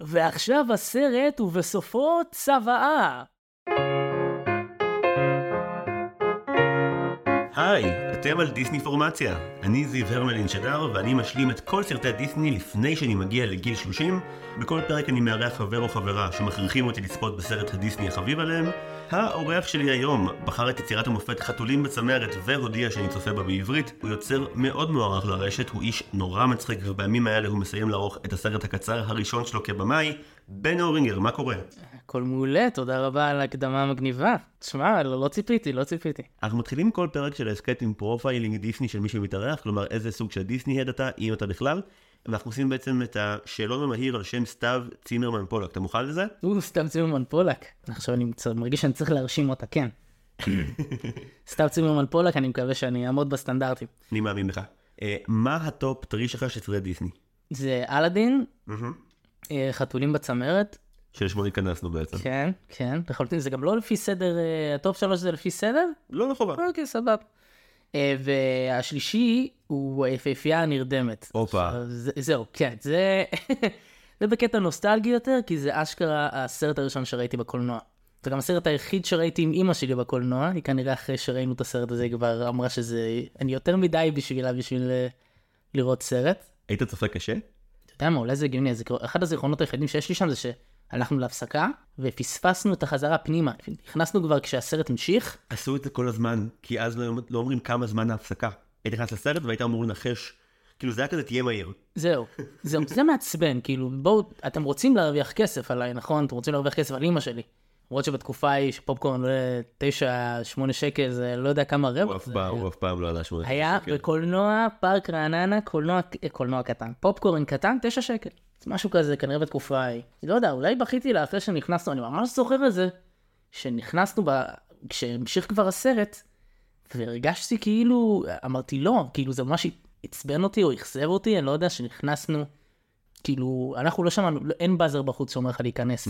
ועכשיו הסרט ובסופו צוואה. היי, אתם על דיסני פורמציה. אני זיו הרמלין שדר, ואני משלים את כל סרטי דיסני לפני שאני מגיע לגיל 30. בכל פרק אני מארח חבר או חברה שמכריחים אותי לצפות בסרט הדיסני החביב עליהם. האורח שלי היום בחר את יצירת המופת חתולים בצמרת והודיע שאני צופה בה בעברית. הוא יוצר מאוד מוערך לרשת, הוא איש נורא מצחיק, ובימים האלה הוא מסיים לערוך את הסרט הקצר הראשון שלו כבמאי. בן אורינגר, מה קורה? הכל מעולה, תודה רבה על ההקדמה המגניבה. תשמע, לא, לא ציפיתי, לא ציפיתי. אנחנו מתחילים כל פרק של ההסכת עם profiling דיסני של מי שמתארח, כלומר איזה סוג של דיסני head אתה, אם אתה בכלל. ואנחנו עושים בעצם את השאלון המהיר על שם סתיו צימרמן פולק. אתה מוכן לזה? הוא סתיו צימרמן פולק. עכשיו אני. מרגיש שאני צריך להרשים אותה, כן. סתיו צימרמן פולק, אני מקווה שאני אעמוד בסטנדרטים. אני מאמין לך. אה, מה ה top three שלך של סרטי דיסני? זה אלאדין, אה, חתולים בצמרת, שלשמו התכנסנו בעצם. כן, כן, לחלוטין, זה גם לא לפי סדר, אה, ה top שלוש זה לפי סדר? לא לחובה. אוקיי, סבבה. אה, והשלישי הוא היפהפייה הנרדמת. הופה. עכשיו, זה- זהו, כן, זה... זה בקטע נוסטלגי יותר, כי זה אשכרה הסרט הראשון שראיתי בקולנוע. זה גם הסרט היחיד שראיתי עם אימא שלי בקולנוע, היא כנראה אחרי שראינו את הסרט הזה היא כבר אמרה שזה... אני יותר מדי בשבילה בשביל אה, לראות סרט. היית צופה קשה? אתה יודע מה, אולי זה הגיוני, אחד הזיכרונות היחידים שיש לי שם זה שהלכנו להפסקה ופספסנו את החזרה פנימה. נכנסנו כבר כשהסרט המשיך, עשו את זה כל הזמן, כי אז לא, לא אומרים כמה זמן ההפסקה. היית נכנס לסרט והיית אמור לנחש, כאילו זה היה כזה תהיה מהיר. זהו, זהו, זה מעצבן, כאילו, בואו, אתם רוצים להרוויח כסף עליי, נכון? אתם רוצים להרוויח כסף על אימא שלי. למרות שבתקופה ההיא שפופקורן עולה 9, 8 שקל, זה לא יודע כמה הוא רווח. אף זה פעם, הוא אף פעם לא עלה שמונה היה שקל. בקולנוע פארק רעננה, קולנוע, קולנוע קטן, פופקורן קטן, 9 שקל. משהו כזה כנראה בתקופה ההיא. לא יודע, אולי בכיתי לה אחרי שנכנסנו, אני ממש זוכר את זה, שנכנסנו, ב... כשהמשיך כבר הסרט, והרגשתי כאילו, אמרתי לא, כאילו זה ממש עצבן אותי או אכזב אותי, אני לא יודע, שנכנסנו, כאילו, אנחנו לא שמענו, לא- אין באזר בחוץ שאומר לך להיכנס.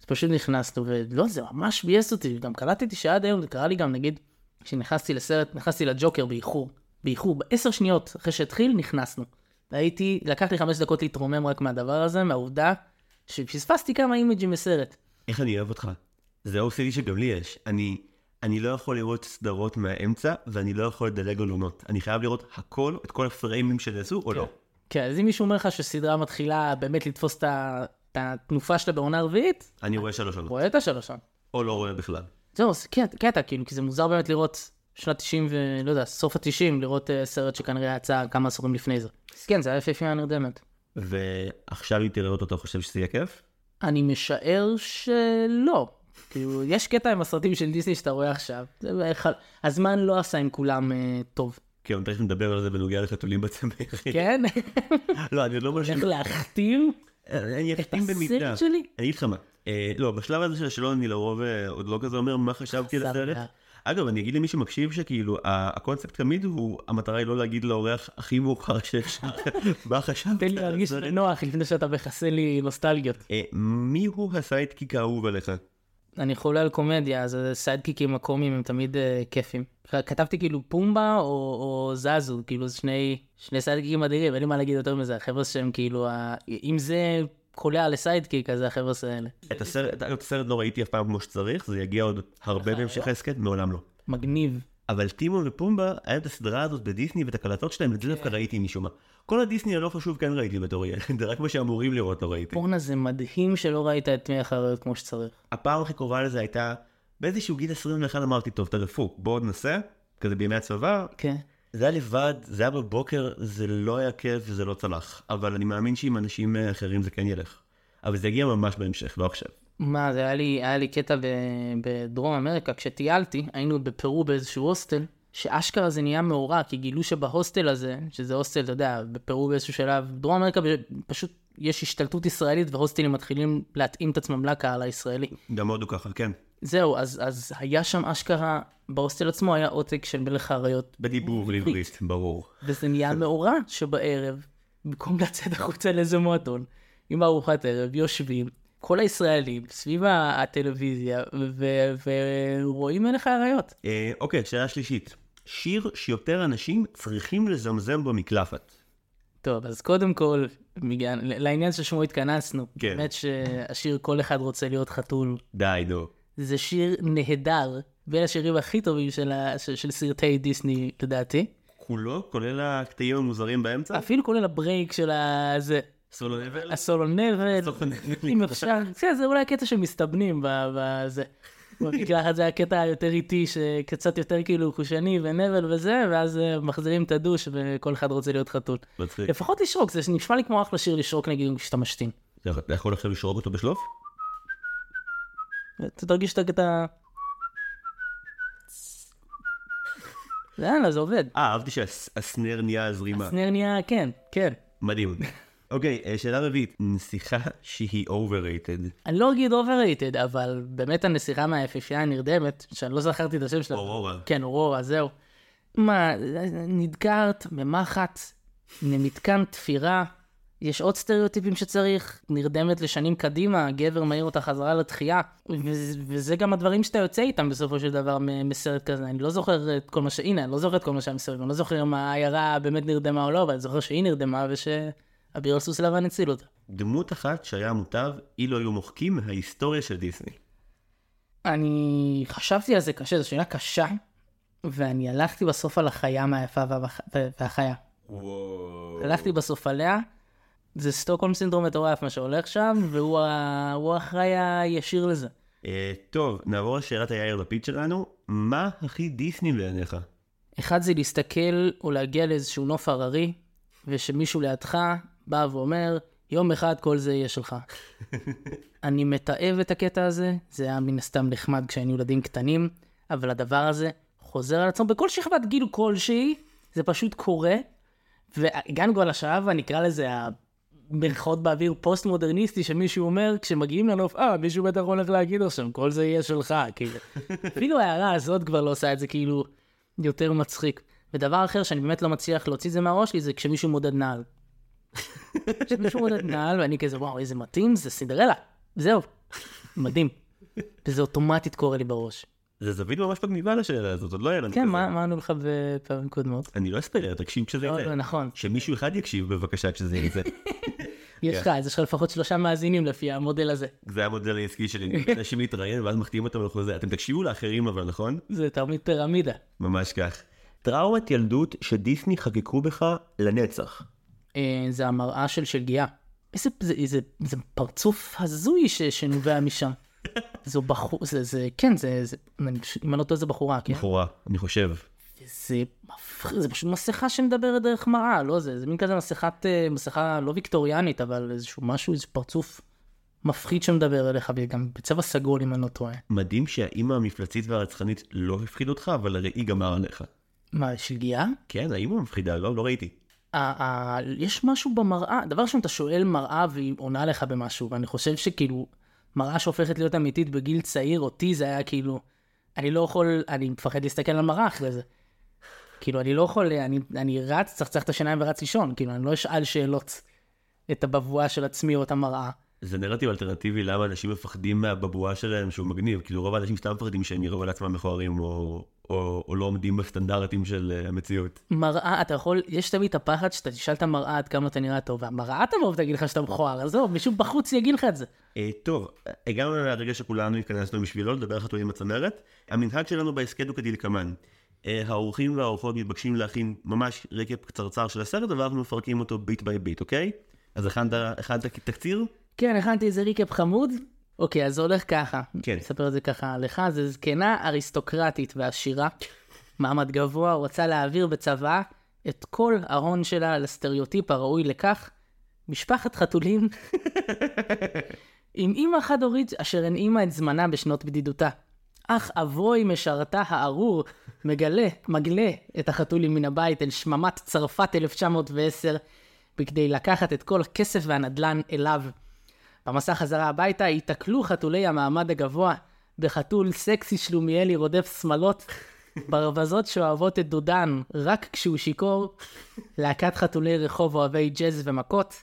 אז פשוט נכנסנו, ולא, זה ממש ביאס אותי, גם קלטתי שעד היום, זה קרה לי גם, נגיד, כשנכנסתי לסרט, נכנסתי לג'וקר באיחור, באיחור, בעשר שניות אחרי שהתחיל, נכנסנו. הייתי, לקח לי חמש דקות להתרומם רק מהדבר הזה, מהעובדה שפספסתי כמה אימג'ים בסרט. איך אני אוהב אותך. זה OCD שגם לי יש. אני, אני לא יכול לראות סדרות מהאמצע, ואני לא יכול לדלג על עונות. אני חייב לראות הכל, את כל הפריימים שנעשו, או לא. כן, אז אם מישהו אומר לך שסדרה מתחילה באמת לתפוס את התנופה שלה בעונה רביעית, אני רואה שלוש עונות. רואה את השלוש עונות. או לא רואה בכלל. זהו, זה קטע, קטע, כאילו, כי זה מוזר באמת לראות שנת 90 ולא יודע, סוף ה-90, לראות uh, סרט שכנראה יצא כמה עשורים לפני זה. כן, זה היה יפהפייה נרדמת. ועכשיו אם תראה אותו, אתה חושב שזה יהיה כיף? אני משער שלא. כאילו, יש קטע עם הסרטים של דיסני שאתה רואה עכשיו. הזמן לא עשה עם כולם uh, טוב. כן, תכף נדבר על זה בנוגע לחתולים בצמרת. כן? לא, אני לא משהו... איך להכתיר אני את אחתים במידה. הסרט שלי? אני אגיד לך מה. אה, לא, בשלב הזה של השאלון אני לרוב אה, עוד לא כזה אומר מה חשבתי על הסרט. אגב, אני אגיד למי שמקשיב שכאילו, הקונספט תמיד הוא, המטרה היא לא להגיד לאורח הכי מאוחר שיש, מה חשבת. תן לי להרגיש. נוח לפני שאתה מכסה לי נוסטלגיות. אה, מי הוא הסיידקיק האהוב עליך? אני חולה על קומדיה, אז הסיידקיקים הקומיים הם תמיד uh, כיפים. כתבתי כאילו פומבה או, או זזו, כאילו זה שני, שני סיידקיקים אדירים, אין לי מה להגיד יותר מזה, החבר'ה שהם כאילו, ה... אם זה קולע לסיידקיק, אז זה החבר'ה האלה. את הסרט, את הסרט לא ראיתי אף פעם כמו שצריך, זה יגיע עוד הרבה בהמשך ההסכת, מעולם לא. מגניב. אבל טימון ופומבה, היה את הסדרה הזאת בדיסני ואת הקלטות שלהם, את זה דווקא ראיתי משום מה. כל הדיסני הלא חשוב כן ראיתי בתור ילד, רק מה שאמורים לראות לא ראיתי. בואנה זה מדהים שלא ראית את מי החריות כמו שצריך. הפעם הכי קרובה לזה הייתה, באיזשהו גיל 21 אמרתי, טוב, תרפו, בואו ננסה, כזה בימי הצבא. כן. זה היה לבד, זה היה בבוקר, זה לא היה כיף וזה לא צלח. אבל אני מאמין שעם אנשים אה, אחרים זה כן ילך. אבל זה יגיע ממש בהמשך, לא עכשיו. מה, זה היה לי, היה לי קטע ב, בדרום אמריקה, כשטיילתי, היינו בפרו באיזשהו הוסטל, שאשכרה זה נהיה מאורע, כי גילו שבהוסטל הזה, שזה הוסטל, אתה יודע, בפרו באיזשהו שלב, דרום אמריקה פשוט יש השתלטות ישראלית והוסטלים מתחילים להתאים את עצמם לקהל הישראלי. גם הודו ככה, כן. זהו, אז, אז היה שם אשכרה, בהוסטל עצמו היה עותק של מלך האריות, בדיבור לעברית, ברור. וזה נהיה מאורע שבערב, במקום לצאת החוצה לאיזה מועדון, עם ארוחת ערב, יושבים, כל הישראלים סביב הטלוויזיה, ורואים מלך האריות. אה, אוקיי, שאלה שלישית. שיר שיותר אנשים צריכים לזמזם במקלחת. טוב, אז קודם כל, בגלל- לעניין ששמו התכנסנו, כן. באמת שהשיר כל אחד רוצה להיות חתול, די, נו. זה שיר נהדר, בין השירים הכי טובים של, ה... של, של סרטי דיסני, לדעתי. כולו, כולל הקטעים המוזרים באמצע? אפילו כולל הברייק של ה... זה, סולו נבל? הסולו נבל. אם אפשר, זה, זה אולי קטע שמסתבנים בזה. במקלחת זה הקטע היותר איטי, שקצת יותר כאילו חושני ונבל וזה, ואז אה, מחזירים את הדוש וכל אחד רוצה להיות חתול. מצחיק. לפחות לשרוק, זה נשמע לי כמו אחלה שיר לשרוק נגיד כשאתה משתין. אתה יכול עכשיו לשרוק אותו בשלוף? אתה תרגיש את הקטע... יאללה, זה עובד. אה, אהבתי שהסנר נהיה זרימה. הסנר נהיה, כן, כן. מדהים. אוקיי, אה, שאלה רביעית. נסיכה שהיא overrated. אני לא אגיד overrated, אבל באמת הנסיכה מהיפיפייה הנרדמת, שאני לא זכרתי את השם שלה. אורורה. כן, אורורה, זהו. מה, נדקרת, ממחט, מתקן תפירה, יש עוד סטריאוטיפים שצריך, נרדמת לשנים קדימה, גבר מעיר אותה חזרה לתחייה, וזה, וזה גם הדברים שאתה יוצא איתם בסופו של דבר מסרט כזה. אני לא זוכר את כל מה ש... הנה, אני לא זוכר את כל מה שהיה מסביב, אני לא זוכר אם העיירה באמת נרדמה או לא, אבל אני זוכר שהיא נרדמה ושאביר על סוס לבן הציל אותה. דמות אחת שהיה מוטב אילו היו מוחקים מההיסטוריה של דיסני. אני חשבתי על זה קשה, זו שאלה קשה, ואני הלכתי בסוף על החיה מהיפה והח... והחיה. וואו. הלכתי בסוף עליה, זה סטוקהולם סינדרום מטורף מה שהולך שם, והוא האחראי הישיר לזה. אה, טוב, נעבור לשאלת היאיר לפיד שלנו. מה הכי דיסני בעיניך? אחד זה להסתכל או להגיע לאיזשהו נוף הררי, ושמישהו לידך בא ואומר, יום אחד כל זה יהיה שלך. אני מתעב את הקטע הזה, זה היה מן הסתם נחמד כשהיינו ילדים קטנים, אבל הדבר הזה חוזר על עצמו בכל שכבת גיל כלשהי, זה פשוט קורה, והגענו כבר לשלב, הנקרא לזה המרכאות באוויר פוסט מודרניסטי, שמישהו אומר, כשמגיעים לנוף, אה, מישהו בטח הולך להגיד עכשיו, כל זה יהיה שלך, כאילו. אפילו ההערה הזאת כבר לא עושה את זה כאילו יותר מצחיק. ודבר אחר שאני באמת לא מצליח להוציא את זה מהראש שלי, זה כשמישהו מודד נעל. כשמישהו מודד נעל, ואני כזה, וואו, איזה מתאים, זה סינדרלה. זהו, מדהים. וזה אוטומטית קורה לי בראש. זה זווית ממש מגניבה לשאלה הזאת, עוד לא היה לנו כן, כזה. מה מה ענו לך בפעמים קודמות? אני לא אספיילר, תקשיב כשזה לא, יצא. לא, נכון. שמישהו אחד יקשיב בבקשה כשזה יצא. יש לך, אז יש לך לפחות שלושה מאזינים לפי המודל הזה. זה המודל העסקי שלי, אנשים להתראיין ואז מחתימים אותם לחוזה. אתם תקשיבו לאחרים אבל, נכון? זה תרמית פירמידה. ממש כך. טראומת ילדות שדיסני חקקו בך לנצח. אה, זה המראה של שלגיה. איזה, זה, זה, זה פרצוף הזוי ש, שנובע משם. זו בחור, זה, זה, כן, זה, זה, אם אני לא טועה זה בחורה, כן? בחורה, אני חושב. זה, מפח- זה פשוט מסכה שמדברת דרך מראה, לא זה, זה מין כזה מסכת, אה, מסכה לא ויקטוריאנית, אבל איזשהו משהו, איזה פרצוף מפחיד שמדבר אליך, וגם בצבע סגול אם אני לא טועה. מדהים שהאימא המפלצית והרצחנית לא הפחיד אותך, אבל הרי היא גמר עליך. מה, שלגיה? כן, האימא מפחידה, לא? לא ראיתי. יש משהו במראה, דבר ראשון אתה שואל מראה והיא עונה לך במשהו, ואני חושב שכאילו, מראה שהופכת להיות אמיתית בגיל צעיר, אותי זה היה כאילו, אני לא יכול, אני מפחד להסתכל על מראה אחרי זה. כאילו, אני לא יכול, אני, אני רץ, צחצח את השיניים ורץ לישון, כאילו, אני לא אשאל שאלות את הבבואה של עצמי או את המראה. זה נרטיב אלטרנטיבי למה אנשים מפחדים מהבבואה שלהם שהוא מגניב. כאילו רוב האנשים סתם מפחדים שהם יראו על עצמם מכוערים או, או, או לא עומדים בסטנדרטים של אה, המציאות. מראה, אתה יכול, יש תמיד את הפחד שאתה תשאל את המראה עד כמה אתה נראה טוב, והמראה תבוא ותגיד לך שאתה מכוער, עזוב, מישהו בחוץ יגיד לך את זה. אה, טוב, הגענו לרגע שכולנו התכנסנו בשבילו לדבר חתולים בצמרת. המנהג שלנו בהסכת הוא כדלקמן. אה, האורחים והאורחות מתבקשים להכין ממש רקע קצרצר של הסרט, אבל אנחנו מפרקים אותו ביט ביי ביט, אוקיי? אז הכנת, הכנת תקציר? כן, הכנתי איזה ריקאפ חמוד. אוקיי, אז זה הולך ככה. כן. אספר את זה ככה לך, זה זקנה אריסטוקרטית ועשירה, מעמד גבוה, רוצה להעביר בצוואה את כל ההון שלה לסטריאוטיפ הראוי לכך, משפחת חתולים עם אימא חד-הורית אשר הנעימה את זמנה בשנות בדידותה. אך אבוי משרתה הארור מגלה, מגלה את החתולים מן הבית אל שממת צרפת 1910 בכדי לקחת את כל הכסף והנדלן אליו. במסע חזרה הביתה ייתקלו חתולי המעמד הגבוה בחתול סקסי שלומיאלי רודף שמלות, ברווזות שאוהבות את דודן רק כשהוא שיכור, להקת חתולי רחוב אוהבי ג'אז ומכות,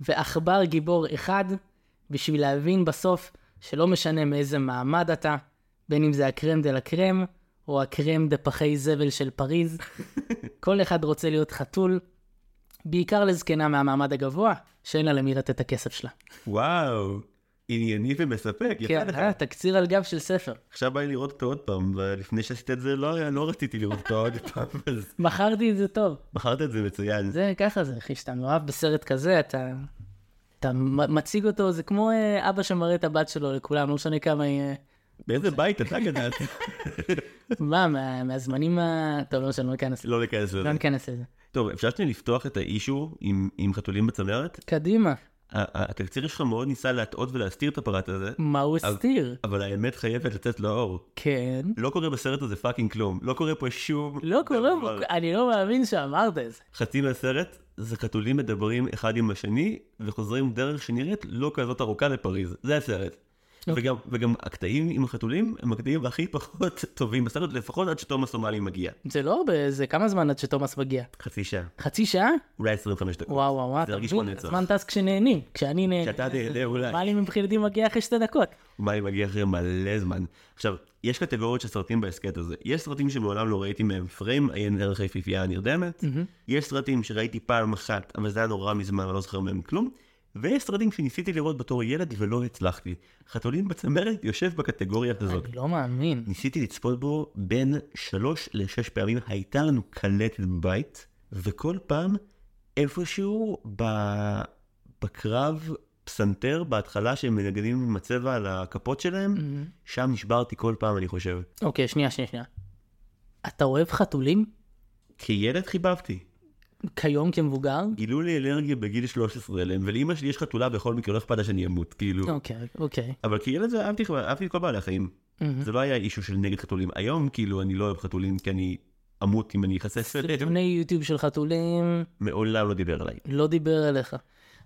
ועכבר גיבור אחד, בשביל להבין בסוף שלא משנה מאיזה מעמד אתה, בין אם זה הקרם דה לה קרם, או הקרם דה פחי זבל של פריז, כל אחד רוצה להיות חתול, בעיקר לזקנה מהמעמד הגבוה, שאין לה למי לתת את הכסף שלה. וואו, ענייני ומספק, יפה כן, לך. אה, תקציר על גב של ספר. עכשיו בא לי לראות אותו עוד פעם, ולפני שעשית את זה לא, לא רציתי לראות אותו עוד פעם, אז מכרתי את זה טוב. מכרת את זה מצוין. זה ככה זה, אחי, שאתה מאוהב בסרט כזה, אתה... אתה מציג אותו, זה כמו אה, אבא שמראה את הבת שלו לכולם, לא משנה כמה היא... באיזה בית אתה גדלת? מה, מה- מהזמנים ה... טוב, לא משנה, לא ניכנס לזה. לא להיכנס לזה. לא ניכנס לזה. טוב, אפשר שנייה לפתוח את ה issue עם, חתולים בצמרת? קדימה, התקציר שלך מאוד ניסה להטעות ולהסתיר את הפרט הזה, מה הוא הסתיר? אבל האמת חייבת לצאת לאור. כן. לא קורה בסרט הזה fucking כלום, לא קורה פה שום... לא קורה. אני לא מאמין שאמרת את זה. חצי מהסרט זה חתולים מדברים אחד עם השני וחוזרים דרך שנראית לא כזאת ארוכה לפריז, זה הסרט. אוקיי. וגם, וגם הקטעים עם החתולים הם הקטעים הכי פחות טובים בסרט, לפחות עד שתומאס אומאלי מגיע. זה לא הרבה, זה כמה זמן עד שתומאס מגיע? חצי שעה, חצי שעה? אולי 25 דקות. וואו וואו וואו, זה הרגיש כמו? נצח. הזמן טס כשנהנים, כשאני נהנה. כשאתה תהנה אולי. מה לי מבחינתי מגיע אחרי שתי דקות? אומאלי מגיע אחרי מלא זמן. עכשיו, יש קטגוריות של סרטים בהסכת הזה. יש סרטים שמעולם לא ראיתי מהם פריים, עיין ערך היפיפייה הנרדמת. יש סרטים שראיתי פעם אחת, אבל זה היה נורא מזמן, אני לא זוכר מהם כלום. ויש סרטים שניסיתי לראות בתור ילד ולא הצלחתי. חתולים בצמרת יושב בקטגוריה הזאת. אני לא מאמין. ניסיתי לצפות בו בין שלוש לשש פעמים, הייתה לנו קלטת בבית, וכל פעם איפשהו ב... בקרב פסנתר, בהתחלה שהם מנגנים עם הצבע על הכפות שלהם, שם נשברתי כל פעם, אני חושב. אוקיי, שנייה, שנייה, שנייה. אתה אוהב חתולים? כילד חיבבתי. כיום כמבוגר? גילו לי אלרגיה בגיל 13 אליהם, ולאמא שלי יש חתולה בכל מקרה, לא אכפת לה שאני אמות, כאילו. אוקיי, אוקיי. אבל כילד זה אהבתי, אהבתי את כל בעלי החיים. זה לא היה אישו של נגד חתולים. היום, כאילו, אני לא אוהב חתולים כי אני אמות אם אני אחסס אליהם. סרטוני יוטיוב של חתולים מעולם לא דיבר עליי. לא דיבר אליך.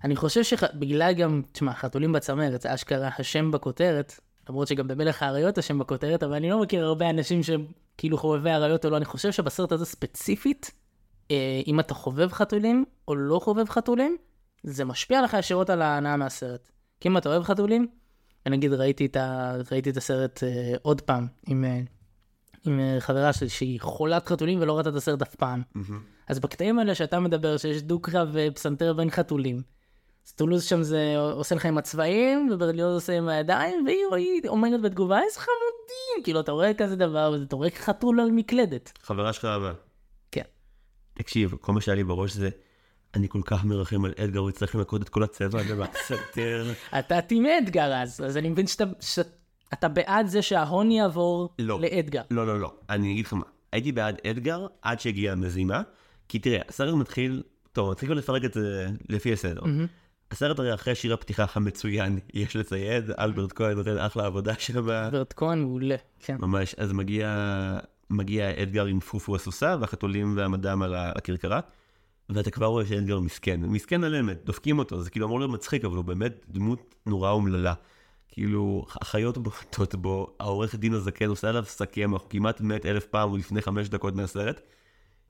אני חושב שבגלל גם, תשמע, חתולים בצמרת, זה אשכרה השם בכותרת, למרות שגם במלך האריות השם בכותרת, אבל אני לא מכיר הרבה אנשים שהם כאילו חובבי אריות או לא, אני חושב שבסרט הזה ספציפית, אם אתה חובב חתולים או לא חובב חתולים, זה משפיע לך ישירות על ההנאה מהסרט. כי אם אתה אוהב חתולים, ונגיד ראיתי את, ה... ראיתי את הסרט אה, עוד פעם עם, אה, עם אה, חברה שלי שהיא חולת חתולים ולא ראתה את הסרט אף פעם. אז בקטעים האלה שאתה מדבר שיש דו-קרב בפסנתר בין חתולים, אז טולוז שם זה עושה לך עם הצבעים, וברליוז עושה עם הידיים, והיא היא אומרת בתגובה, איזה חמודים! כאילו, אתה רואה כזה דבר, ואתה רואה חתול על מקלדת. חברה שלך אהבה. תקשיב, כל מה שהיה לי בראש זה, אני כל כך מרחם על אדגר, הוא יצטרך לנקות את כל הצבע הזה מהסנטר. אתה טים אדגר אז, אז אני מבין שאתה, שאתה בעד זה שההון יעבור לא. לאדגר. לא, לא, לא. אני אגיד לך מה. הייתי בעד אדגר עד שהגיעה המזימה, כי תראה, הסרט מתחיל, טוב, נתחיל כבר לפרק את זה לפי הסדר. הסרט הרי אחרי שיר הפתיחה המצוין, יש לציין, אלברט כהן נותן אחלה עבודה שם. ורד כהן מעולה. כן. ממש, אז מגיע, מגיע אדגר עם פופו הסוסה, והחתולים והמדם על הכרכרה, ואתה כבר רואה שאדגר מסכן, מסכן על אמת, דופקים אותו, זה כאילו אמור להיות מצחיק, אבל הוא באמת דמות נורא אומללה. כאילו, החיות בועטות בו, העורך דין הזקן עושה עליו סכם, הוא כמעט מת אלף פעם, הוא לפני חמש דקות מהסרט.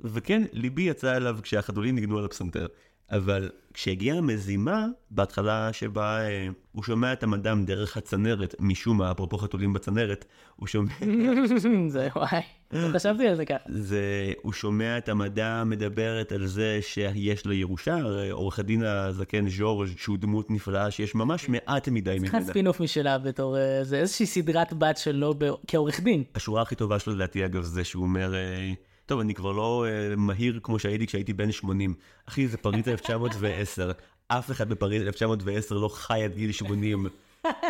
וכן, ליבי יצא אליו כשהחתולים ניגנו על הפסנתר. אבל כשהגיעה המזימה, בהתחלה שבה אה, הוא שומע את המדם דרך הצנרת, משום מה, אפרופו חתולים בצנרת, הוא שומע, זה וואי, לא חשבתי על זה ככה. זה, הוא שומע את המדה מדברת על זה שיש לה ירושה, הרי עורך הדין הזקן ז'ורג' שהוא דמות נפלאה, שיש ממש מעט מדי צריכה ממנה. ספינוף משלה בתור, אה, זה איזושהי סדרת בת שלו ב- כעורך דין. השורה הכי טובה שלו לדעתי אגב זה שהוא אומר, אה, טוב אני כבר לא אה, מהיר כמו שהייתי כשהייתי בן 80, אחי זה פריז 1910, אף אחד בפריז 1910 לא חי עד גיל 80,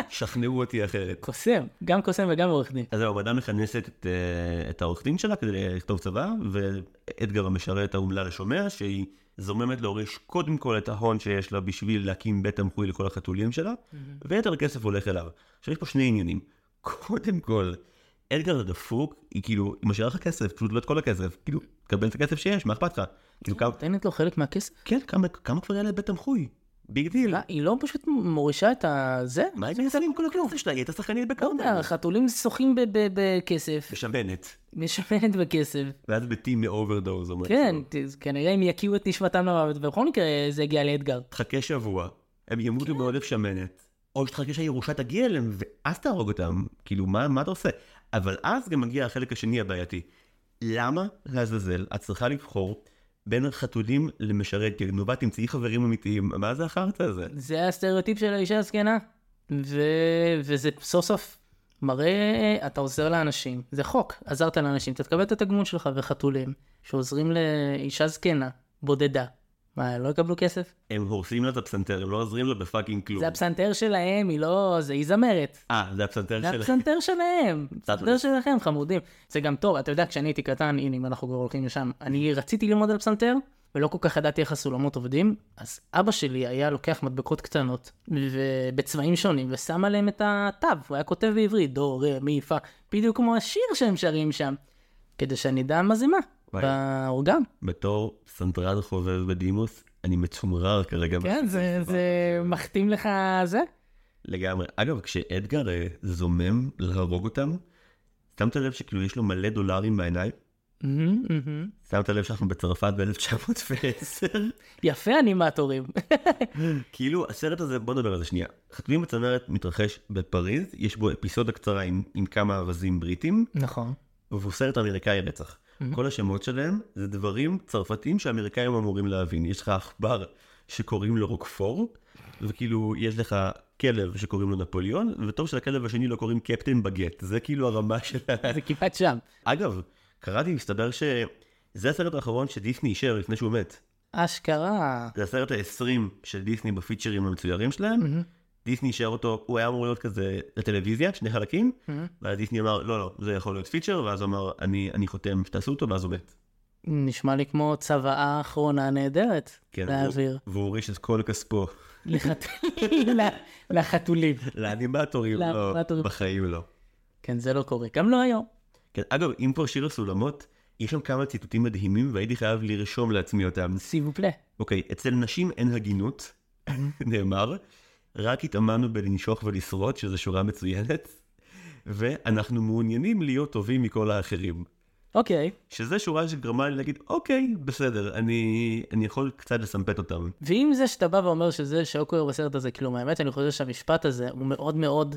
שכנעו אותי אחרת. קוסם, גם קוסם וגם עורך דין. אז זהו, המדע מכנסת את, אה, את העורך דין שלה כדי לכתוב צבא, ואדגר המשרת האומלל שומע שהיא זוממת להוריש קודם כל את ההון שיש לה בשביל להקים בית תמחוי לכל החתולים שלה, ויתר הכסף הולך אליו. עכשיו יש פה שני עניינים. קודם כל, אדגר הדפוק, היא כאילו, היא משאירה לך כסף, פשוט לא את כל הכסף, כאילו, תקבל את הכסף שיש, מה אכפת לך? כאילו, כמה, נותנת לו חלק מהכסף. כן, כמה, כמה כבר יעלה בית תמחוי? Big deal. לא, היא לא פשוט מורישה את הזה? מה היא מנסה עם כל הכסף שלה? היא הייתה שחקנית לא. יודע, חתולים שוחים בכסף, משמנת. משמנת בכסף. ואז מתים מ overdose או משהו. כן, כנראה הם יקיאו את נשמתם למוות, ובכל מקרה זה יגיע לאדגר. תחכה שבוע, הם ימותו מעודף שמנת, או שתחכה שהירושה תגיע אליהם, ואז תהרוג אותם. כאילו, מה, מה אתה עושה? אבל אז גם מגיע החלק השני הבעייתי. למה לעזאזל את צריכה לבחור בין החתולים למשרת, כי נובע תמצאי חברים אמיתיים, מה זה החרטא הזה? זה הסטריאוטיפ של האישה הזקנה. ו... וזה סוף סוף מראה, אתה עוזר לאנשים, זה חוק, עזרת לאנשים, אתה תקבל את התגמול שלך, וחתולים שעוזרים לאישה זקנה, בודדה. מה, לא יקבלו כסף? הם הורסים לה את הפסנתר, הם לא עוזרים לה ב fucking כלום. זה הפסנתר שלהם, היא לא... זה היא זמרת. אה, זה הפסנתר זה שלהם. הפסנתר שלהם, הפסנתר שלכם, חמודים. זה גם טוב, אתה יודע, כשאני הייתי קטן, הנה, אם אנחנו כבר הולכים לשם, אני רציתי ללמוד על פסנתר, ולא כל כך ידעתי איך הסולמות עובדים, אז אבא שלי היה לוקח מדבקות קטנות, ובצבעים שונים, ושם עליהם את התו, הוא היה כותב בעברית, דו, רה, מי, פה, בדיוק כמו השיר שהם שרים שם, כדי שאני אדע מה זה מה. באורגן. בתור פסנתרן חובב בדימוס, אני מצומרר כרגע. כן, זה, זה מחתים לך זה? לגמרי. אגב, כשאדגר אה, זומם להרוג אותם, שמת לב שכאילו יש לו מלא דולרים בעיניים? שמת לב שאנחנו בצרפת ב-1910? יפה אנימטורים. כאילו, הסרט הזה, בוא נדבר על זה שנייה. חתולים בצמרת מתרחש בפריז, יש בו אפיסודה קצרה עם, עם כמה ארזים בריטים, נכון. והוא סרט אמריקאי רצח. כל השמות שלהם זה דברים צרפתיים שאמריקאים אמורים להבין. יש לך עכבר שקוראים לו רוקפור, וכאילו יש לך כלב שקוראים לו נפוליאון, וטוב שלכלב השני לא קוראים קפטן בגט. זה כאילו הרמה של. זה כמעט שם. אגב, קראתי, מסתבר שזה הסרט האחרון שדיסני אישר לפני שהוא מת. אשכרה. זה הסרט ה-20 של דיסני בפיצ'רים המצוירים שלהם. דיסני אישר אותו, הוא היה אמור להיות כזה לטלוויזיה, שני חלקים, ואז דיסני אמר, לא, לא, זה יכול להיות פיצ'ר, ואז הוא אמר, אני, אני חותם שתעשו אותו, ואז הוא מת. נשמע לי כמו צוואה אחרונה נהדרת כן, להעביר. והוא הוריש את כל כספו לחתולים. לאנימטורים, לא. בחיים לא. כן, זה לא קורה. גם לא היום. כן, אגב, אם כבר שיר הסולמות, יש שם כמה ציטוטים מדהימים, והייתי חייב לרשום לעצמי אותם. סיבופלה. אוקיי, אצל נשים אין הגינות, נאמר, רק התאמנו בלנשוך ולשרוד, שזו שורה מצוינת, ואנחנו מעוניינים להיות טובים מכל האחרים. אוקיי. שזה שורה שגרמה לי להגיד, אוקיי, בסדר, אני, אני יכול קצת לסמפת אותם. ואם זה שאתה בא ואומר שזה שלא קורה בסרט הזה כלום, האמת, אני חושב שהמשפט הזה הוא מאוד מאוד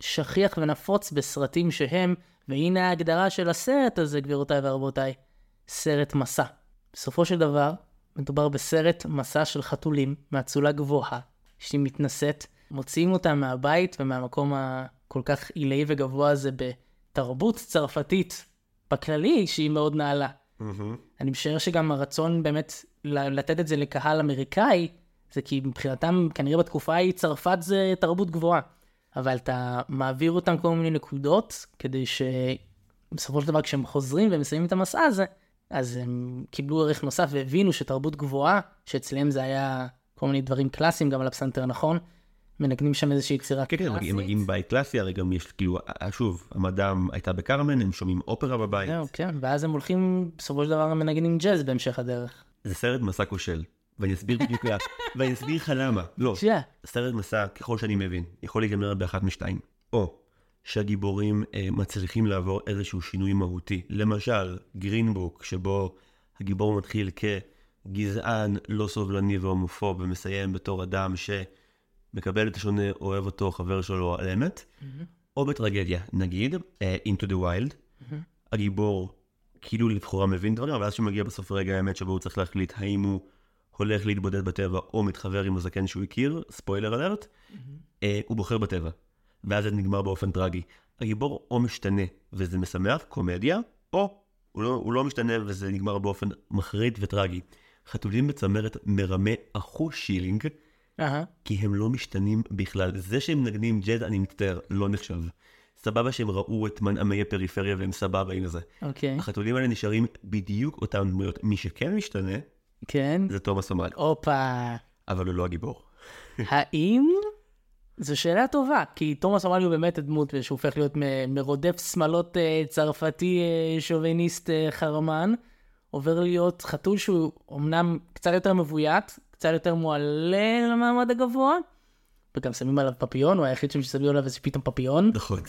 שכיח ונפוץ בסרטים שהם, והנה ההגדרה של הסרט הזה, גבירותיי ורבותיי, סרט מסע. בסופו של דבר, מדובר בסרט מסע של חתולים מאצולה גבוהה, שהיא מתנשאת, מוציאים אותה מהבית ומהמקום הכל כך עילאי וגבוה הזה בתרבות צרפתית בכללי, שהיא מאוד נעלה. אני משער שגם הרצון באמת לתת את זה לקהל אמריקאי, זה כי מבחינתם, כנראה בתקופה ההיא, צרפת זה תרבות גבוהה. אבל אתה מעביר אותם כל מיני נקודות, כדי שבסופו של דבר כשהם חוזרים ומסיימים את המסע הזה, אז הם קיבלו ערך נוסף והבינו שתרבות גבוהה, שאצלם זה היה כל מיני דברים קלאסיים גם על הפסנתר, נכון? מנגנים שם איזושהי יצירה כן, כן, קלאסית. הם מגיעים בית קלאסי, הרי גם יש, כאילו, אה, שוב, המדאם הייתה בקרמן, הם שומעים אופרה בבית. זהו, כן, ואז הם הולכים, בסופו של דבר הם מנגנים ג'אז בהמשך הדרך. זה סרט מסע כושל, ואני אסביר בדיוק לאט, ואני אסביר לך למה. לא, שיה. סרט מסע, ככל שאני מבין, יכול להיגמר באחת משתיים. או שהגיבורים אה, מצליחים לעבור איזשהו שינוי מהותי. למשל, גרינבוק, שבו הגיבור מתחיל כגזען, לא סובלני והומופוב, ומסיים בתור אדם שמקבל את השונה, אוהב אותו, חבר שלו על אמת. או בטרגדיה, נגיד, אה, Into the Wild, הגיבור כאילו לכאורה מבין דברים, אבל אז כשהוא מגיע בסוף רגע האמת שבו הוא צריך להחליט האם הוא הולך להתבודד בטבע או מתחבר עם הזקן שהוא הכיר, ספוילר אלרט, אה, הוא בוחר בטבע. ואז זה נגמר באופן טרגי. הגיבור או משתנה וזה משמח, קומדיה, או הוא לא, הוא לא משתנה וזה נגמר באופן מחריד וטרגי. חתולים בצמרת מרמה אחוז שילינג, אהה. כי הם לא משתנים בכלל. זה שהם מנגנים ג'אז, אני מצטער, לא נחשב. סבבה שהם ראו את מנעמי הפריפריה והם סבבה עם זה. אוקיי. החתולים האלה נשארים בדיוק אותם דמויות. מי שכן משתנה, כן. זה תומאס אומל, הופה. אבל הוא לא הגיבור. האם... זו שאלה טובה, כי תומאס אמרלי הוא באמת הדמות שהוא הופך להיות מ- מרודף שמלות אה, צרפתי אה, שוביניסט אה, חרמן, עובר להיות חתול שהוא אמנם קצת יותר מבוית, קצת יותר מועלה למעמד הגבוה, וגם שמים עליו פפיון, הוא היחיד ששמים עליו איזה פתאום פפיון, נכון.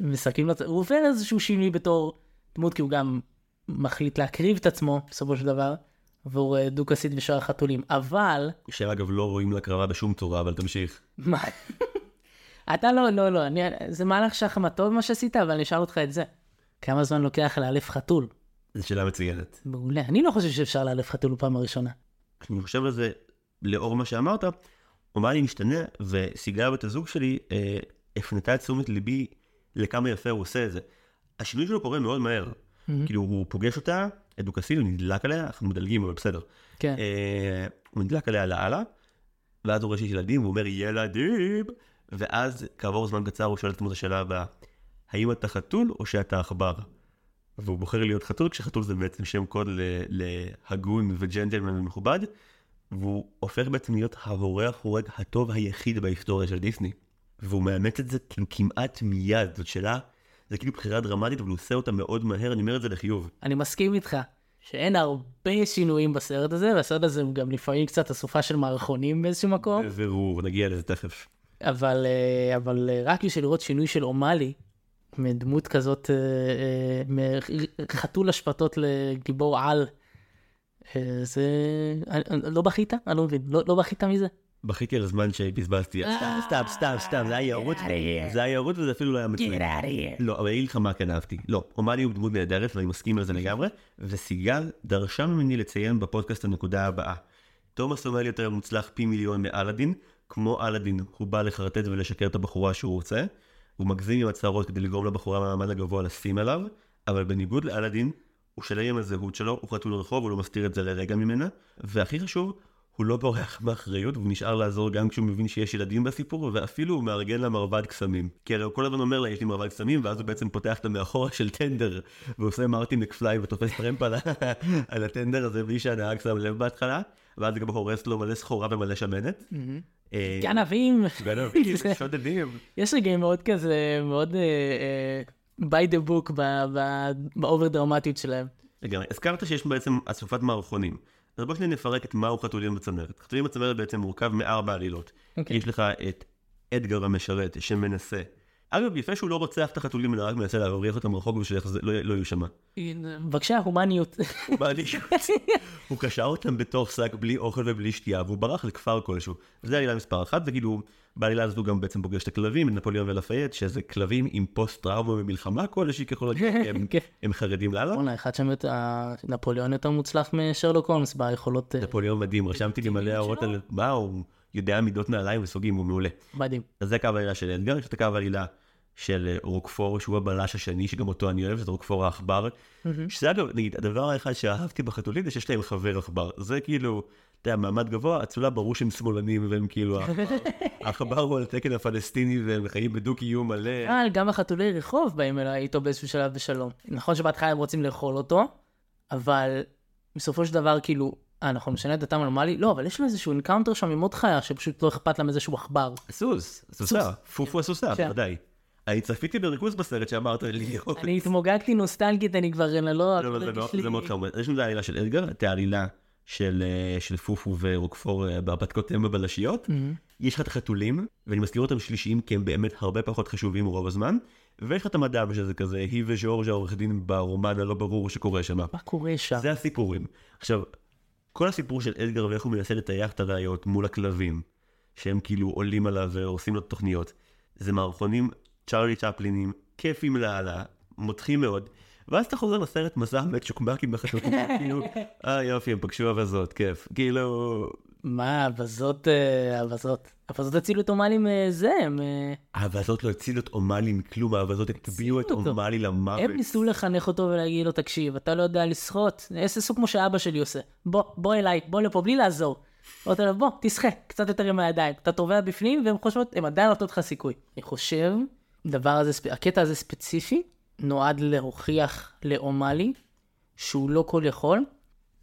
משחקים, לצ- הוא עובר איזשהו שינוי בתור דמות, כי הוא גם מחליט להקריב את עצמו בסופו של דבר, והוא אה, דו-כסית ושאר החתולים, אבל... שאגב לא רואים להקרבה בשום צורה, אבל תמשיך. מה? אתה לא, לא, לא, אני, זה מהלך שחמט טוב מה שעשית, אבל אני אשאל אותך את זה. כמה זמן לוקח לאלף חתול? זו שאלה מצוינת. מעולה. אני לא חושב שאפשר לאלף חתול בפעם הראשונה. כשאני חושב על זה, לאור מה שאמרת, אומלי משתנה, וסיגל בת הזוג שלי אה, הפנתה את תשומת ליבי לכמה יפה הוא עושה את זה. השינוי שלו קורה מאוד מהר. כאילו, הוא פוגש אותה, אדוקסיל, הוא נדלק עליה, אנחנו מדלגים, אבל בסדר. כן. אה, הוא נדלק עליה לאללה, ואז הוא רואה שיש ילדים, והוא אומר, ילדים! ואז כעבור זמן קצר הוא שואל את עצמו את השאלה הבאה, האם אתה חתול או שאתה עכבר? והוא בוחר להיות חתול, כשחתול זה בעצם שם קוד להגון וג'נטלמן ומכובד, והוא הופך בעצם להיות ההורה החורג הטוב היחיד בהיסטוריה של דיסני. והוא מאמץ את זה כאילו כמעט מיד, זאת שאלה, זה כאילו בחירה דרמטית, אבל הוא עושה אותה מאוד מהר, אני אומר את זה לחיוב. אני מסכים איתך שאין הרבה שינויים בסרט הזה, והסרט הזה הוא גם לפעמים קצת אסופה של מערכונים באיזשהו מקום, ברור, נגיע לזה תכף. אבל, אה, אבל אה, רק בשביל לראות שינוי של אומאלי, מדמות כזאת, אה, אה, מחתול אשפתות לגיבור על, אה, זה... לא בכית? אני לא מבין. לא לא בכית מזה? בכיתי על הזמן שבזבזתי, סתם, סתם, סתם, סתם, זה היה יערות, זה היה יערות וזה אפילו לא היה מצוין. לא, אבל אני אגיד לך מה כן אהבתי. לא, אומלי הוא דמות נהדרת ואני מסכים על זה לגמרי, וסיגל דרשה ממני לציין בפודקאסט הנקודה הבאה. תומאס אומלי יותר מוצלח פי מיליון מאלאדין, כמו אלאדין, הוא בא לחרטט ולשקר את הבחורה שהוא רוצה, הוא מגזים עם הצהרות כדי לגרום לבחורה מהמעמד הגבוה לשים עליו, אבל בניגוד לאלאדין, הוא שלם עם הזהות שלו, הוא חתול רחוב, הוא לא מסתיר את זה לרגע ממנה, והכי חשוב, הוא לא בורח מאחריות, והוא נשאר לעזור גם כשהוא מבין שיש ילדים בסיפור, ואפילו הוא מארגן לה מרבד קסמים. כי הרי הוא כל הזמן אומר לה, יש לי מרבד קסמים, ואז הוא בעצם פותח את המאחורה של טנדר, ועושה מרטין מקפליי ותופס טרמפ על, על הטנדר הזה בלי שהנהג שם לב בהתחלה, ואז גם הורס לו מלא סחורה ומלא שמנת. אה, גנבים. גנבים, שודדים. יש רגעים מאוד כזה, מאוד אה, אה, by the book באובר דרמטיות שלהם. לגמרי. הזכרת שיש בעצם אסופת מערכונים. אז בוא שניה נפרק את מהו חתולים בצמרת. חתולים בצמרת בעצם מורכב מארבע עלילות. אוקיי. יש לך את אדגר המשרת שמנסה. אגב, יפה שהוא לא רוצח את החתולים, אלא רק מנסה להבריח אותם רחוק בשביל לא לא יהיו שמה. בבקשה, הומניות. הוא קשר אותם בתוך שק בלי אוכל ובלי שתייה, והוא ברח לכפר כלשהו. זה עלילה מספר אחת, וכאילו, בעלילה הזאת הוא גם בעצם פוגש את הכלבים, את נפוליאון ולפייט, שזה כלבים עם פוסט טראומה ומלחמה כלשהי ככל הנראה, הם- כן. הם חרדים לאללה. בואנה, אחד שם יותר, נפוליאון יותר מוצלח משרלוק הולמס ביכולות אה, נפוליאון מדהים, רשמתי לי מלא הערות על מה הוא יודע מידות נעליים וסוגים, הוא מעולה. מדהים. אז זה קו העלילה של אדגר, יש את הקו העלילה של אה, רוקפור, שהוא הבלש השני, שגם אותו אני אוהב, זה רוקפור העכבר. שזה אגב, נגיד, הדבר האחד שאהבתי בחתולים זה שיש להם חבר עכבר. זה כאילו, אתה יודע, מעמד גבוה, אצולה ברור שהם שמאלנים והם כאילו, העכבר- הוא על תקן הפלסטיני והם חיים בדו-קיום מלא. אבל גם החתולי רחוב באים אליי איתו באיזשהו שלב בשלום. נכון שבהתחלה הם רוצים לאכול אותו, אבל בסופו של דבר כאילו, נכון, משנה את דעתם אומלי? לא, אבל יש לו איזשהו encounter שם עם עוד חיה שפשוט לא אכפת לה מזה שהוא עכבר. הסוס, הסוסה, פופו הסוסה, כן. בוודאי. אני צפיתי בריכוז בסרט שאמרת לי. אני התמוגגתי נוסטלגית, אני כבר לא... לא, זה מאוד- חמור. יש לנו את העלילה של אדגר, את העלילה של אה, של פופו ורוקפור אה, בהרפתקות אם בבלשיות. יש לך את החתולים, ואני מזכיר אותם שלישיים כי הם באמת הרבה פחות חשובים רוב הזמן. ויש לך את המדע שזה כזה, היא וז'ורג'ה עורך דין ברומן הלא ברור שקורה שם. מה קורה שם? זה הסיפורים. עכשיו, כל הסיפור של אדגר ואיך הוא מנסה לטייח את הראיות מול הכלבים, שהם כאילו עולים עליו ועושים לו תוכניות, זה מערכונים צ'ארלי צ'פלינים, כיפים לאללה, מותחים מאוד, ואז אתה חוזר לסרט מסע מצ'וקמקים בחתולים, כאילו, אה יופי, הם פגשו אבזות, כיף, כאילו... מה, אבזות, אה, אבזות. אבזות הצילו את אומלי מזה, הם... אה, האבזות לא הצילו את אומלי מכלום, האבזות הטביעו את אותו. אומלי למוות. הם ניסו לחנך אותו ולהגיד לו, תקשיב, אתה לא יודע לשחות, עשו כמו שאבא שלי עושה. בוא, בוא אליי, בוא לפה, בלי לעזור. אמרתי לו, בוא, תשחה, קצת יותר עם הידיים. אתה טובע בפנים, והן חושבות, הן עדיין נותנות לך סיכוי. אני חושב, דבר הזה, הקטע הזה ספציפי, נועד להוכיח לאומלי שהוא לא כל יכול,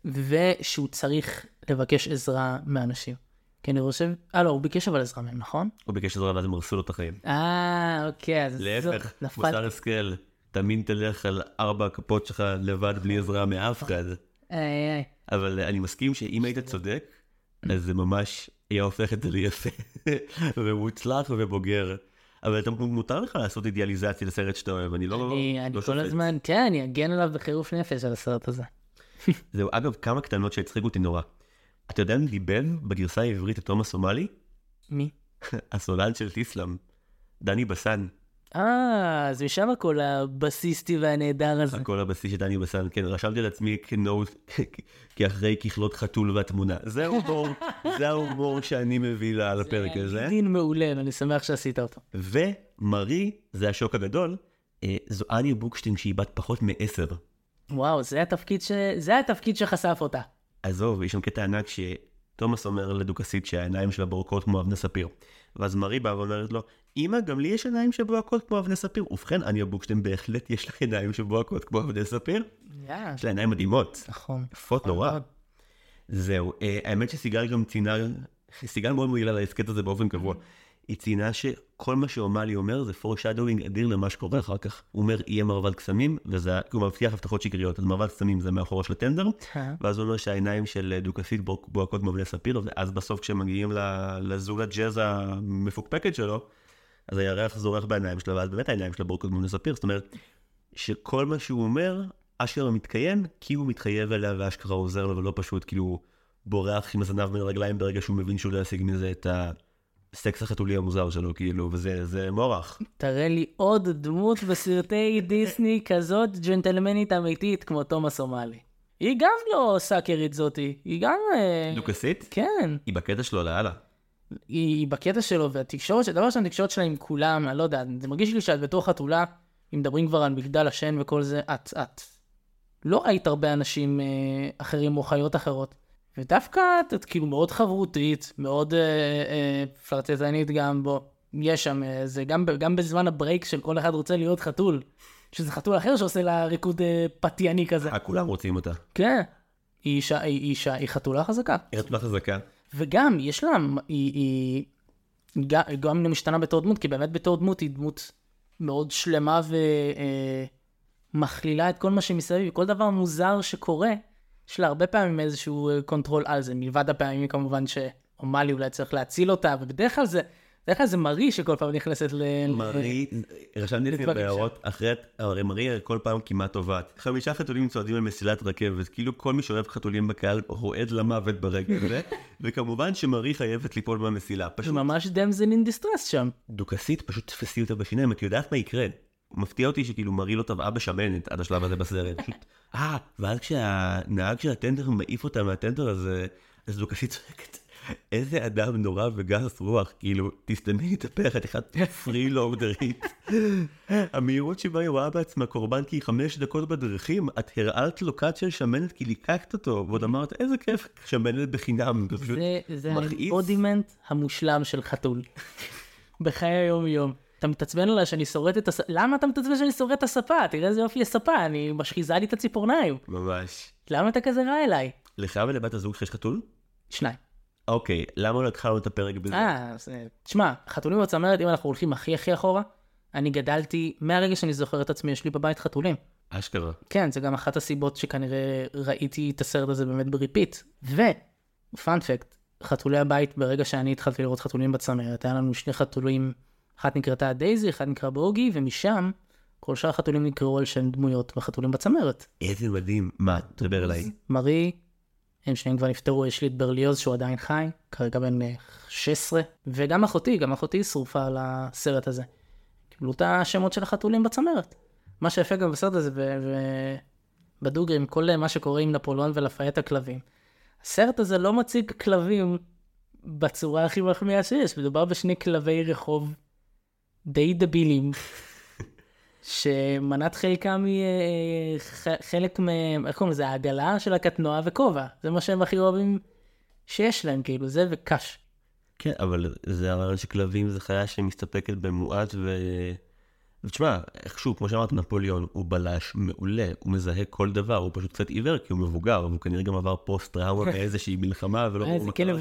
ושהוא צריך לבקש עזרה מאנשים. כי אני חושב, אה לא, הוא ביקש אבל עזרה מהם, נכון? הוא ביקש עזרה ואז הם הרסו לו את החיים. אה, אוקיי, אז להפך, זו- נפל. מוסר השכל, תמיד תלך על ארבע הכפות שלך לבד בלי עזרה מאף אחד. איי, איי. אבל אני מסכים שאם היית צודק, אז זה ממש היה הופך את זה ליפה, ומוצלח ובוגר. אבל אתה- מותר לך לעשות אידיאליזציה לסרט שאתה אוהב, אני לא אני, לא אני כל שופט. הזמן, כן, אני אגן עליו בחירוף נפש על הסרט הזה. זהו, אגב, כמה קטנות שהצחיקו אותי נורא. אתה יודע מי דיבר בגרסה העברית את תומאס אומאלי? מי? הסולן של טיסלאם, דני בסן. אה, אז משם הכל הבסיסטי והנהדר הזה. הכל הבסיס של דני בסן, כן, רשמתי לעצמי כנוט, כאחרי ככלות חתול והתמונה. זה ההומור, זה ההומור שאני מביא ל- לפרק הזה. דין מעולה, ואני שמח שעשית אותו. ומרי, זה השוק הגדול, אה, זו אניה בוקשטיין שהיא בת פחות מעשר. וואו, זה התפקיד, ש... זה התפקיד שחשף אותה. עזוב, יש שם קטע ענק שתומאס אומר לדוכסית שהעיניים שלה בורקות כמו אבני ספיר. ואז מרי באה ואומרת לו, אמא, גם לי יש עיניים שבוהקות כמו אבני ספיר. ובכן, אניה בוקשטיין בהחלט יש לה עיניים שבוהקות כמו אבני ספיר. יש לה עיניים מדהימות, נכון. יפות נורא. מאוד. זהו, אה, האמת שסיגל גם ציינה, סיגל מאוד מועילה להסכת הזה באופן קבוע. היא ציינה שכל מה שאומלי אומר זה foreshadowing אדיר למה שקורה אחר כך. הוא אומר, יהיה מרבד קסמים, וזה, הוא מבטיח הבטחות שקריות, אז מרבד קסמים זה מאחורה של הטנדר, אה. ואז הוא אומר שהעיניים של דוכסית בו- בוהקות כמו בני ספיר, ואז בסוף כשמגיעים לזולת ג'אז המפוקפקת שלו, אז הירח זורח בעיניים שלה, ואז באמת העיניים שלה בוהקות כמו בני ספיר, זאת אומרת, שכל מה שהוא אומר, אשכרה מתקיים, כי הוא מתחייב אליה ואשכרה עוזר לו, ולא פשוט כאילו בורח עם הזנב בין הרגליים ברגע שהוא מבין שהוא לא ישיג מזה את הסקס החתולי המוזר שלו, כאילו, וזה זה מורח. תראה לי עוד דמות בסרטי דיסני כזאת ג'נטלמנית אמיתית כמו תומאס אומאלי. היא גם לא סאקרית זאתי, היא גם... אה, דוכסית? כן, היא בקטע שלו לאללה. היא, היא בקטע שלו, והתקשורת, דבר ראשון, התקשורת שלה עם כולם, אני לא יודע, זה מרגיש לי שאת בתור חתולה, אם מדברים כבר על מגדל השן וכל זה, את, את. לא ראית הרבה אנשים אה, אחרים או חיות אחרות. ודווקא את, כאילו מאוד חברותית, מאוד אה, אה, פלרטטנית גם בו. יש שם, אה, זה גם, גם בזמן הברייק של כל אחד רוצה להיות חתול. שזה חתול אחר שעושה לה ריקוד אה, פתיאני כזה. אה, כולם רוצים אותה. כן. היא אישה, היא אישה, היא חתולה חזקה. היא חתולה חזקה. וגם, יש לה, היא, היא גם, גם משתנה בתור דמות, כי באמת בתור דמות היא דמות מאוד שלמה ומכלילה את כל מה שמסביב, כל דבר מוזר שקורה, יש לה הרבה פעמים איזשהו אה, control על זה, מלבד הפעמים כמובן שאומלי אולי צריך להציל אותה, ובדרך כלל זה, בדרך כלל זה מרי שכל פעם נכנסת ל... מרי, רשמתי לדברים בהערות, אחרי, הרי מרי כל פעם כמעט טובעת. חמישה חתולים צועדים במסילת רכבת, כאילו כל מי שאוהב חתולים בקהל רועד למוות ברגע הזה, וכמובן שמרי חייבת ליפול מהמסילה. זה פשוט ממש damsel in distress שם. דוכסית פשוט תפסי אותה בשיניים, את יודעת מה יקרה. מפתיע אותי שכאילו מרי לא טבעה בשמנת עד השלב הזה בסרט. פשוט, אה, ואז כשהנהג של הטנדר מעיף אותה מהטנדר הזה, אז דוכסית צועקת. איזה אדם נורא וגס רוח, כאילו, תסתמי את הפה, חתיכת freeloader ית. המהירות שבה היא רואה בעצמה קורבן כי היא חמש דקות בדרכים, את הרעלת לו כד של שמנת כי ליקקת אותו, ועוד אמרת, איזה כיף, שמנת בחינם, זה זה. ה embodiment המושלם של חתול. בחיי היום-יום. אתה מתעצבן עליי שאני שורט את הספה, למה אתה מתעצבן שאני שורט את הספה? תראה איזה יופי הספה, אני משחיזה לי את הציפורניים. ממש. למה אתה כזה רע אליי? לך ולבת הזוג שלך יש חתול? שניים. אוקיי, למה לא התחלנו את הפרק בזה? אה, תשמע, חתולים בצמרת, אם אנחנו הולכים הכי הכי אחורה, אני גדלתי, מהרגע שאני זוכר את עצמי, יש לי בבית חתולים. אשכרה. כן, זה גם אחת הסיבות שכנראה ראיתי את הסרט הזה באמת ב repeat. ו, פאנפקט, חתולי הבית, ברגע שאני התחלתי לראות חתולים בצמרת, היה לנו שני חתולים, אחת נקראתה דייזי, אחד נקרא בוגי, ומשם כל שאר החתולים נקראו על שם דמויות בחתולים בצמרת. איזה מדהים. מה, תדבר אליי. מרי, הם שניהם כבר נפטרו, יש לי את ברליוז שהוא עדיין חי, כרגע בן אה, 16, וגם אחותי, גם אחותי שרופה על הסרט הזה. קיבלו את השמות של החתולים בצמרת. מה שיפה גם בסרט הזה, ובדוגרים, כל מה שקורה עם נפוליאון ולפייט הכלבים. הסרט הזה לא מציג כלבים בצורה הכי מחמיאה שיש, מדובר בשני כלבי רחוב די דבילים. שמנת חלקם היא אה, ח- חלק מהם, איך קוראים לזה, העגלה של הקטנוע וכובע. זה מה שהם הכי אוהבים שיש להם, כאילו, זה וקש. כן, אבל זה הרעיון שכלבים זה חיה שמסתפקת במועט ו... ותשמע, איכשהו, כמו שאמרת, נפוליאון הוא בלש מעולה, הוא מזהה כל דבר, הוא פשוט קצת עיוור כי הוא מבוגר, והוא כנראה גם עבר פוסט טראומה באיזושהי מלחמה ולא... ברור איזה מה כלב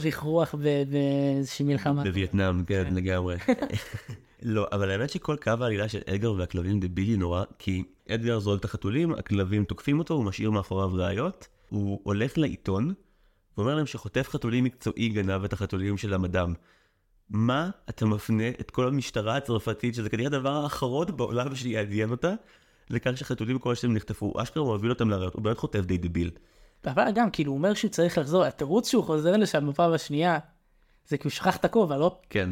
ב- באיזושהי מלחמה. בווייטנאם, כן, לגמרי. לא, אבל האמת שכל קו העלילה של אדגר והכלבים דבילי נורא, כי אדגר זורק את החתולים, הכלבים תוקפים אותו, הוא משאיר מאחוריו ראיות, הוא הולך לעיתון, ואומר להם שחוטף חתולים מקצועי גנב את החתולים של המדאם. מה אתה מפנה את כל המשטרה הצרפתית, שזה כנראה הדבר האחרון בעולם שיעניין אותה, לכך שחתולים כלשהם נחטפו, אשכרה הוא מביא אותם לראיות, הוא באמת חוטף די דביל. אבל גם, כאילו, הוא אומר שהוא צריך לחזור, התירוץ שהוא חוזר לשם בפעם השנייה, זה כי הוא שכח את הכובע, לא? כן.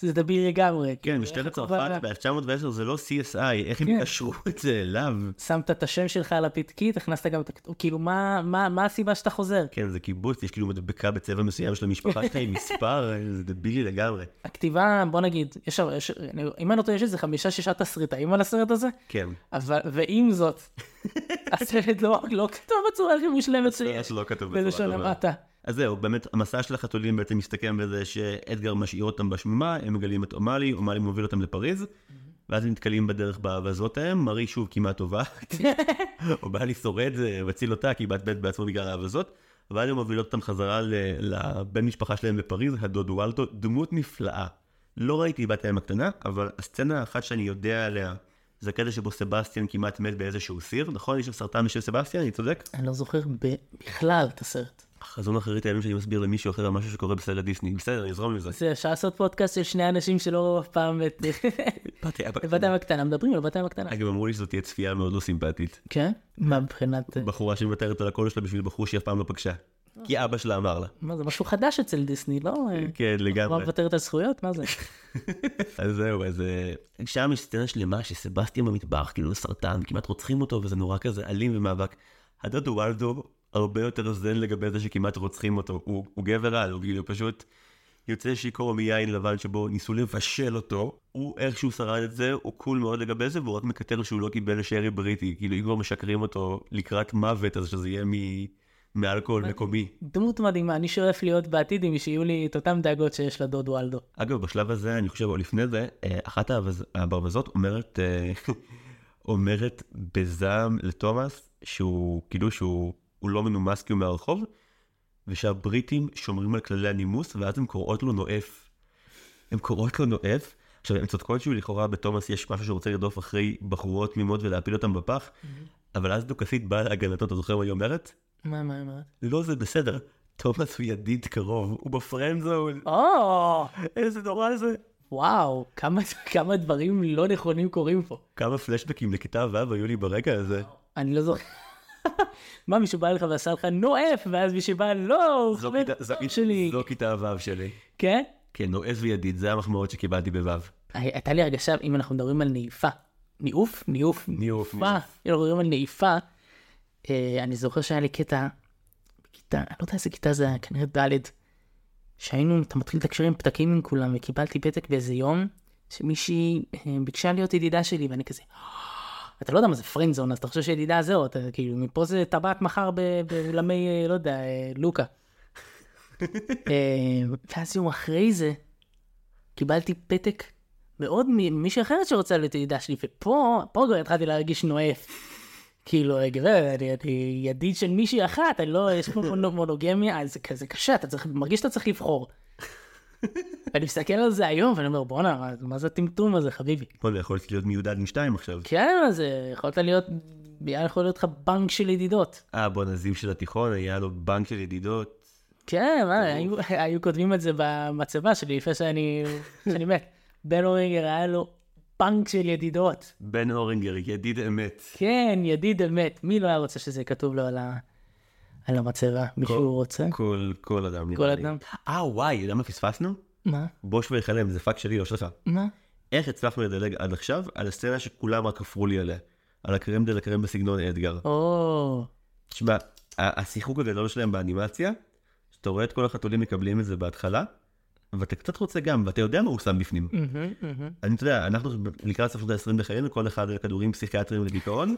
זה דביל לגמרי. כן, כאילו, משטרת צרפת כבר- ב-1910 זה לא CSI, איך הם כן. קשרו את זה אליו? שמת את השם שלך על הפתקית, הכנסת גם את הכתוב, כאילו מה, הסיבה שאתה חוזר? כן, זה קיבוץ, יש כאילו מדבקה בצבע מסוים של המשפחה שלך עם מספר, זה דבילי לגמרי. הכתיבה, בוא נגיד, יש, אם אני לא טועה, יש איזה חמישה שישה תסריטאים על הסרט הזה, כן. אבל, ועם זאת, הסרט לא, לא כתוב בצורה הכי מושלמת שיש, שלא כתוב בצורה טובה. אז זהו, באמת, המסע של החתולים בעצם מסתכם בזה שאדגר משאיר אותם בשמימה, הם מגלים את אומאלי, אומאלי מוביל אותם לפריז, ואז הם נתקלים בדרך באווזות ההם, מרי שוב כמעט טובה, אומאלי שורד, אה, מציל אותה, כי היא בת בית בעצמו בגלל האווזות, ואז הם מובילות אותם חזרה לבן משפחה שלהם בפריז, הדוד וולטו, דמות נפלאה. לא ראיתי בת הים הקטנה, אבל הסצנה האחת שאני יודע עליה, זה הקטע שבו סבסטיאן כמעט מת באיזשהו סיר, נכון? יש שם סרטן בשם סבסטיאן, אני צודק? אני לא זוכר ב- בכלל את הסרט. חזון אחרית הימים שאני מסביר למישהו אחר על משהו שקורה בסרט דיסני. בסדר, נזרום עם זה. זה אפשר לעשות פודקאסט של שני אנשים שלא ראו אף פעם את בת הים הקטנה. מדברים על בת הים הקטנה. אגב, אמרו לי שזאת תהיה צפייה מאוד לא סימפטית. כן? מה מבחינת... בחורה שמוותרת על הקול שלה בשביל בחור שהיא אף פעם לא פגשה. כי אבא שלה אמר לה. מה זה משהו חדש אצל דיסני, לא? כן, כבר לגמרי. מוותרת על זכויות? מה זה? אז זהו, אז אה, שם יש סצנה שלמה שסבסטיאן במטבח, כאילו סרטן, כמעט רוצחים אותו, וזה נורא כזה אלים ומאבק. הדוד וולדו הרבה יותר זן לגבי זה שכמעט רוצחים אותו. הוא הוא גבר על, הוא כאילו פשוט יוצא שיכור מיין לבן שבו ניסו לבשל אותו. הוא איכשהו שרד את זה, הוא קול מאוד לגבי זה, והוא רק מקטר שהוא לא קיבל שרי בריטי. כאילו אם כבר משקרים אותו לקראת מוות, אז שזה יהיה מ- מאלכוהול מקומי. דמות מדהימה, אני שואף להיות בעתיד עם שיהיו לי את אותם דאגות שיש לדוד וולדו. אגב, בשלב הזה, אני חושב, או לפני זה, אה, אחת הברווזות אומרת, אה, אומרת בזעם לתומאס, שהוא, כאילו שהוא הוא לא מנומס כי הוא מהרחוב, ושהבריטים שומרים על כללי הנימוס, ואז הן קוראות לו נואף. הן קוראות לו נואף. עכשיו, הן צודקות שהוא לכאורה בתומאס יש משהו שרוצה לרדוף אחרי בחורות תמימות ולהפיל אותם בפח, אבל אז דוכסית באה להגנתו, אתה זוכר מה היא אומרת? מה, מה, מה? לא, זה בסדר. תומאס הוא ידיד קרוב, הוא בפרנדזון. או, איזה נורא זה. וואו, כמה, כמה דברים לא נכונים קורים פה. כמה פלשבקים לכיתה ו' היו לי ברגע הזה. אני לא זוכר. מה, מישהו בא לך ועשה לך נואף, ואז מישהו בא, לא, חבר טוב שלי. זו כיתה ו' שלי. כן? כן, נועז וידיד, זה המחמאות שקיבלתי בו'. הייתה לי הרגשה, אם אנחנו מדברים על נעיפה, ניאוף? ניאוף. ניאוף, נעיפה. אם אנחנו מדברים על נעיפה, אה, אני זוכר שהיה לי קטע, בכיתה, אני לא יודע איזה כיתה זה היה, כנראה ד', שהיינו, אתה מתחיל לתקשר עם פתקים עם כולם, וקיבלתי פתק באיזה יום, שמישהי אה, ביקשה להיות ידידה שלי, ואני כזה, אתה לא יודע מה זה פרנדזון, אז אתה חושב שידידה זהו, אתה כאילו, מפה זה טבעת מחר באולמי, אה, לא יודע, אה, לוקה. אה, ואז יום אחרי זה, קיבלתי פתק מאוד ממישהי אחרת שרוצה להיות ידידה שלי, ופה, פה כבר התחלתי להרגיש נואף. כאילו, גברת, אני, אני ידיד של מישהי אחת, אני לא, יש פה מונו- מונוגמיה, זה כזה קשה, אתה צריך, מרגיש שאתה צריך לבחור. ואני מסתכל על זה היום, ואני אומר, בואנה, מה- מה זה הטמטום הזה, חביבי? בוא'נה, יכולתי להיות מיודד עם שתיים עכשיו. כן, אז אה, יכולת להיות, היה יכול להיות לך בנק של ידידות. אה, בואנה, זיו של התיכון, היה לו בנק של ידידות. כן, מה, היו, היו כותבים את זה במצבה שלי לפני שאני, שאני מת. בן אורינגר היה לו בנק של ידידות. בן אורינגר, ידיד אמת. כן, ידיד אמת. מי לא היה רוצה שזה כתוב לו על, ה... על המצבה? מישהו רוצה? כל, כל אדם נראה כל לי. אדם. אה, וואי, יודע מה פספסנו? מה? בוש ונכלם, זה פאק שלי, לא שלך. מה? איך הצלחנו לדלג עד עכשיו על הסצנה שכולם רק חפרו לי עליה. על ה crème de la crème בסגנון אדגר. או, תשמע, השיחוק הגדול שלהם באנימציה, שאתה רואה את כל החתולים מקבלים את זה בהתחלה, ואתה קצת רוצה גם, ואתה יודע מה הוא שם בפנים. אני, אתה יודע, אנחנו לקראת סוף שנות ה-20 לחיינו, כל אחד כדורים פסיכיאטריים לדיכאון.